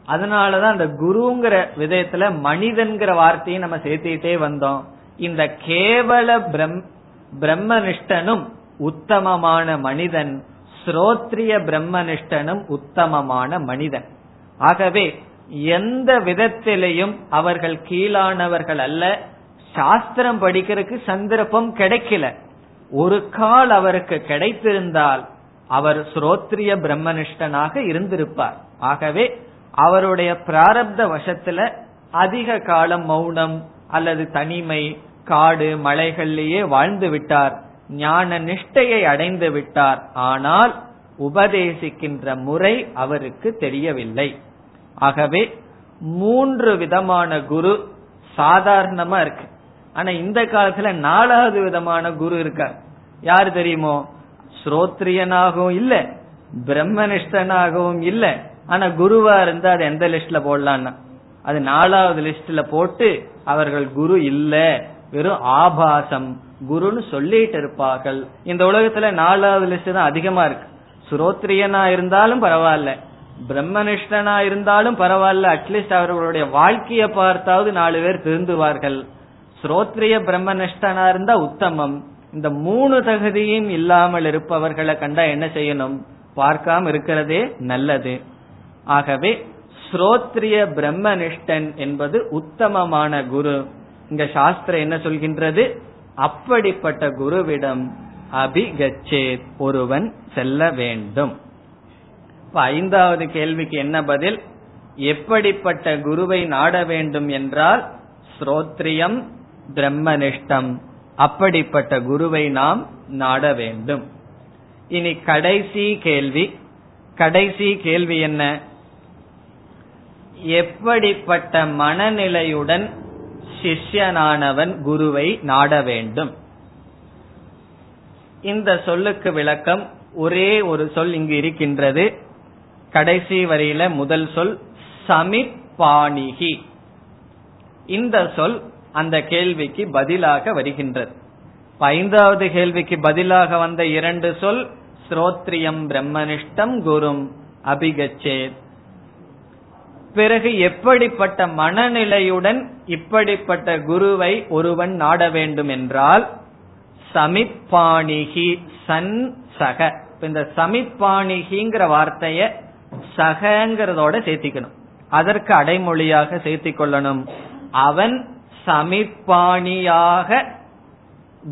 அதனாலதான் அந்த குருங்கிற விதயத்துல மனிதன்கிற வார்த்தையை நம்ம சேர்த்துக்கிட்டே வந்தோம். இந்த கேவல பிரம்மனிஷ்டனும் உத்தமமான மனிதன் ஸ்ரோத்ரிய பிரம்மனிஷ்டனும் உத்தமமான மனிதன். ஆகவே எந்த விதத்திலையும் அவர்கள் கீழானவர்கள் அல்ல சாஸ்திரம் படிக்கிறதுக்கு சந்தர்ப்பம் கிடைக்கல. ஒரு கால் அவருக்கு கிடைத்திருந்தால் அவர் ஸ்ரோத்ரிய பிரம்மனிஷ்டனாக இருந்திருப்பார். ஆகவே அவருடைய பிராரப்த வசத்துல அதிக காலம் மௌனம் அல்லது தனிமை காடு மலைகளிலேயே வாழ்ந்து விட்டார். ஞான நிஷ்டையை அடைந்து விட்டார். ஆனால் உபதேசிக்கின்ற முறை அவருக்கு தெரியவில்லை. ஆகவே மூன்று விதமான குரு சாதாரணமா இருக்கு. ஆனா இந்த காலத்துல நாலாவது விதமான குரு இருக்கார். யாரு தெரியுமோ? ஸ்ரோத்ரியனாகவும் இல்ல பிரம்மனிஷ்டனாகவும் இல்ல. ஆனா குருவா இருந்தா அது எந்த லிஸ்ட்ல போடலான்னு? அது நாலாவது லிஸ்ட்ல போட்டு அவர்கள் குரு இல்ல. வெறும் ஆபாசம் குருன்னு சொல்லிட்டு இருப்பார்கள். இந்த உலகத்துல நாலாவது லிஸ்ட் தான் அதிகமா இருக்கு. சுரோத்ரியனா இருந்தாலும் பரவாயில்ல பிரம்மனிஷ்டனா இருந்தாலும் பரவாயில்ல அட்லீஸ்ட் அவர்களுடைய வாழ்க்கையை பார்த்தாவது நாலு பேர் திருந்துவார்கள். ஸ்ரோத்ரிய பிரம்மனிஷ்டனா இருந்தா உத்தமம். இந்த மூணு தகுதியும் இல்லாமல் இருப்பவர்களை கண்டா என்ன செய்யணும்? பார்க்காம இருக்கிறதே நல்லது. ஆகவே ஸ்ரோத்ரிய பிரம்மனிஷ்டன் என்பது உத்தமமான குரு. இங்க சாஸ்திரம் என்ன சொல்கின்றது? அப்படிப்பட்ட குருவிடம் அபிகச்சே ஒருவன் செல்ல வேண்டும். இப்ப ஐந்தாவது கேள்விக்கு என்ன பதில்? எப்படிப்பட்ட குருவை நாட வேண்டும் என்றால் ஸ்ரோத்ரியம் பிரம்மனிஷ்டம் அப்படிப்பட்ட குருவை நாம் நாட வேண்டும். இனி கடைசி கேள்வி. கடைசி கேள்வி என்ன? எப்படிப்பட்ட மனநிலையுடன் சிஷ்யனானவன் குருவை நாட வேண்டும். இந்த சொல்லுக்கு விளக்கம் ஒரே ஒரு சொல் இங்கு இருக்கின்றது. கடைசி வரியில முதல் சொல் சமிப்பாணிகி. இந்த சொல் அந்த கேள்விக்கு பதிலாக வருகின்றது. ஐந்தாவது கேள்விக்கு பதிலாக வந்த இரண்டு சொல் ஸ்ரோத்ரியம் பிரம்மனிஷ்டம் குரும் அபிகச்சேத். பிறகு எப்படிப்பட்ட மனநிலையுடன் இப்படிப்பட்ட குருவை ஒருவன் நாட வேண்டும் என்றால் சமிப்பாணிகி சன் சக. இந்த சமிப்பாணிகிங்கிற வார்த்தைய சகங்கிறதோட சேர்த்திக்கணும். அதற்கு அடைமொழியாக சேர்த்திக் கொள்ளணும். அவன் சமிப்பாணியாக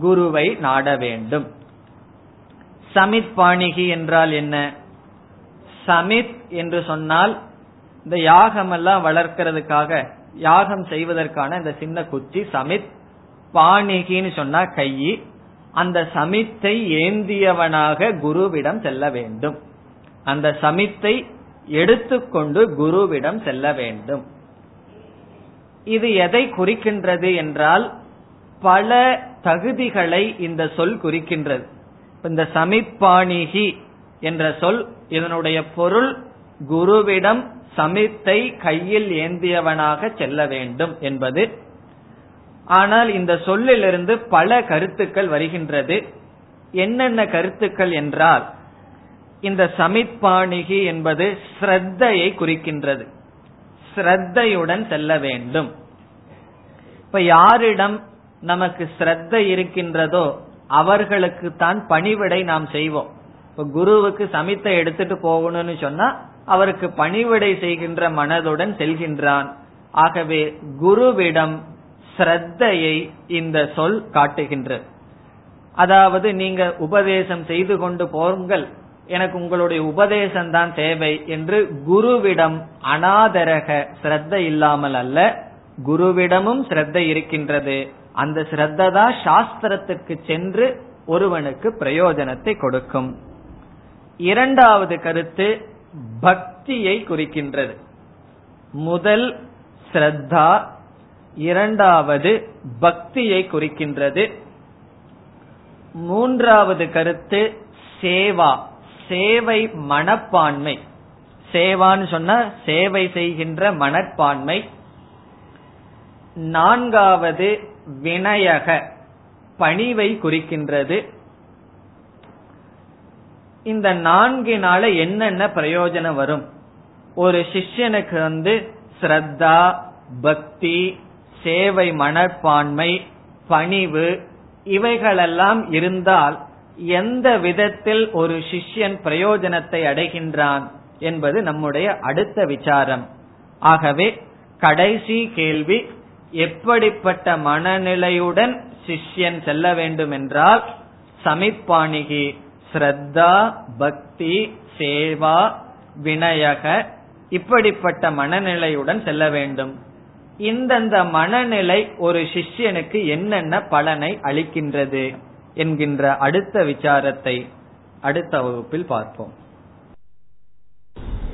குருவை நாட வேண்டும். சமித்பாணிகி என்றால் என்ன? சமித் என்று சொன்னால் இந்த யாகம் எல்லாம் வளர்க்கறதுக்காக யாகம் செய்வதற்கான இந்த சின்ன குச்சி சமித் பாணிகின்னு சொன்னா கையி அந்த சமித்தை ஏந்தியவனாக குருவிடம் செல்ல வேண்டும். அந்த சமித்தை எடுத்துக்கொண்டு குருவிடம் செல்ல வேண்டும். இது எதை குறிக்கின்றது என்றால் பல தகுதிகளை இந்த சொல் குறிக்கின்றது. இந்த சமிப்பாணிகி என்ற சொல் இதனுடைய பொருள் குருவிடம் சமித்தை கையில் ஏந்தியவனாக செல்ல வேண்டும் என்பது. ஆனால் இந்த சொல்லிலிருந்து பல கருத்துக்கள் வருகின்றது. என்னென்ன கருத்துக்கள் என்றால் இந்த சமிப்பாணிகி என்பது ஸ்ரத்தையை குறிக்கின்றது. ஸ்ரத்தையுடன் செல்ல வேண்டும். இப்ப யாரிடம் நமக்கு ஸ்ரத்த இருக்கின்றதோ அவர்களுக்கு தான் பணிவிடை நாம் செய்வோம். இப்ப குருவுக்கு சமித்தை எடுத்துட்டு போகணும்னு சொன்னா அவருக்கு பணிவிடை செய்கின்ற மனதுடன் செல்கின்றான். ஆகவே குருவிடம் ஸ்ரத்தையை இந்த சொல் காட்டுகின்றது. அதாவது நீங்க உபதேசம் செய்து கொண்டு போங்கள் எனக்கு உங்களுடைய உபதேசம் தான் தேவை என்று குருவிடம் அனாதரக ஸ்ரத்த இல்லாமல் அல்ல குருவிடமும் ஸ்ரத்த இருக்கின்றது. அந்த ஸ்ரத்த தான் சாஸ்திரத்துக்கு சென்று ஒருவனுக்கு பிரயோஜனத்தை கொடுக்கும். இரண்டாவது கருத்து பக்தியை குறிக்கின்றது. முதல் ஸ்ரத்தா இரண்டாவது பக்தியை குறிக்கின்றது. மூன்றாவது கருத்து சேவா சேவை மனப்பான்மை. சேவான்னு சொன்னா சேவை செய்கின்ற மனப்பான்மை. நான்காவது வினயக பணிவை குறிக்கின்றது. இந்த நான்கினால என்னென்ன பிரயோஜனம் வரும்? ஒரு சிஷ்யனுக்கு வந்து ஸ்ரத்தா பக்தி சேவை மனப்பான்மை பணிவு இவைகளெல்லாம் இருந்தால் எந்த விதத்தில் ஒரு சிஷ்யன் பிரயோஜனத்தை அடைகின்றான் என்பது நம்முடைய அடுத்த விசாரம். ஆகவே கடைசி கேள்வி எப்படிப்பட்ட மனநிலையுடன் சிஷ்யன் செல்ல வேண்டும் என்றால் சமிப்பாணிகி ஸ்ரத்தா பக்தி சேவா வினயக இப்படிப்பட்ட மனநிலையுடன் செல்ல வேண்டும். இந்தந்த மனநிலை ஒரு சிஷ்யனுக்கு என்னென்ன பலனை அளிக்கின்றது என்கின்ற அடுத்த விசாரத்தை அடுத்த வகுப்பில் பார்ப்போம்.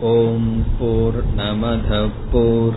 ஓம் போர் நமத போர்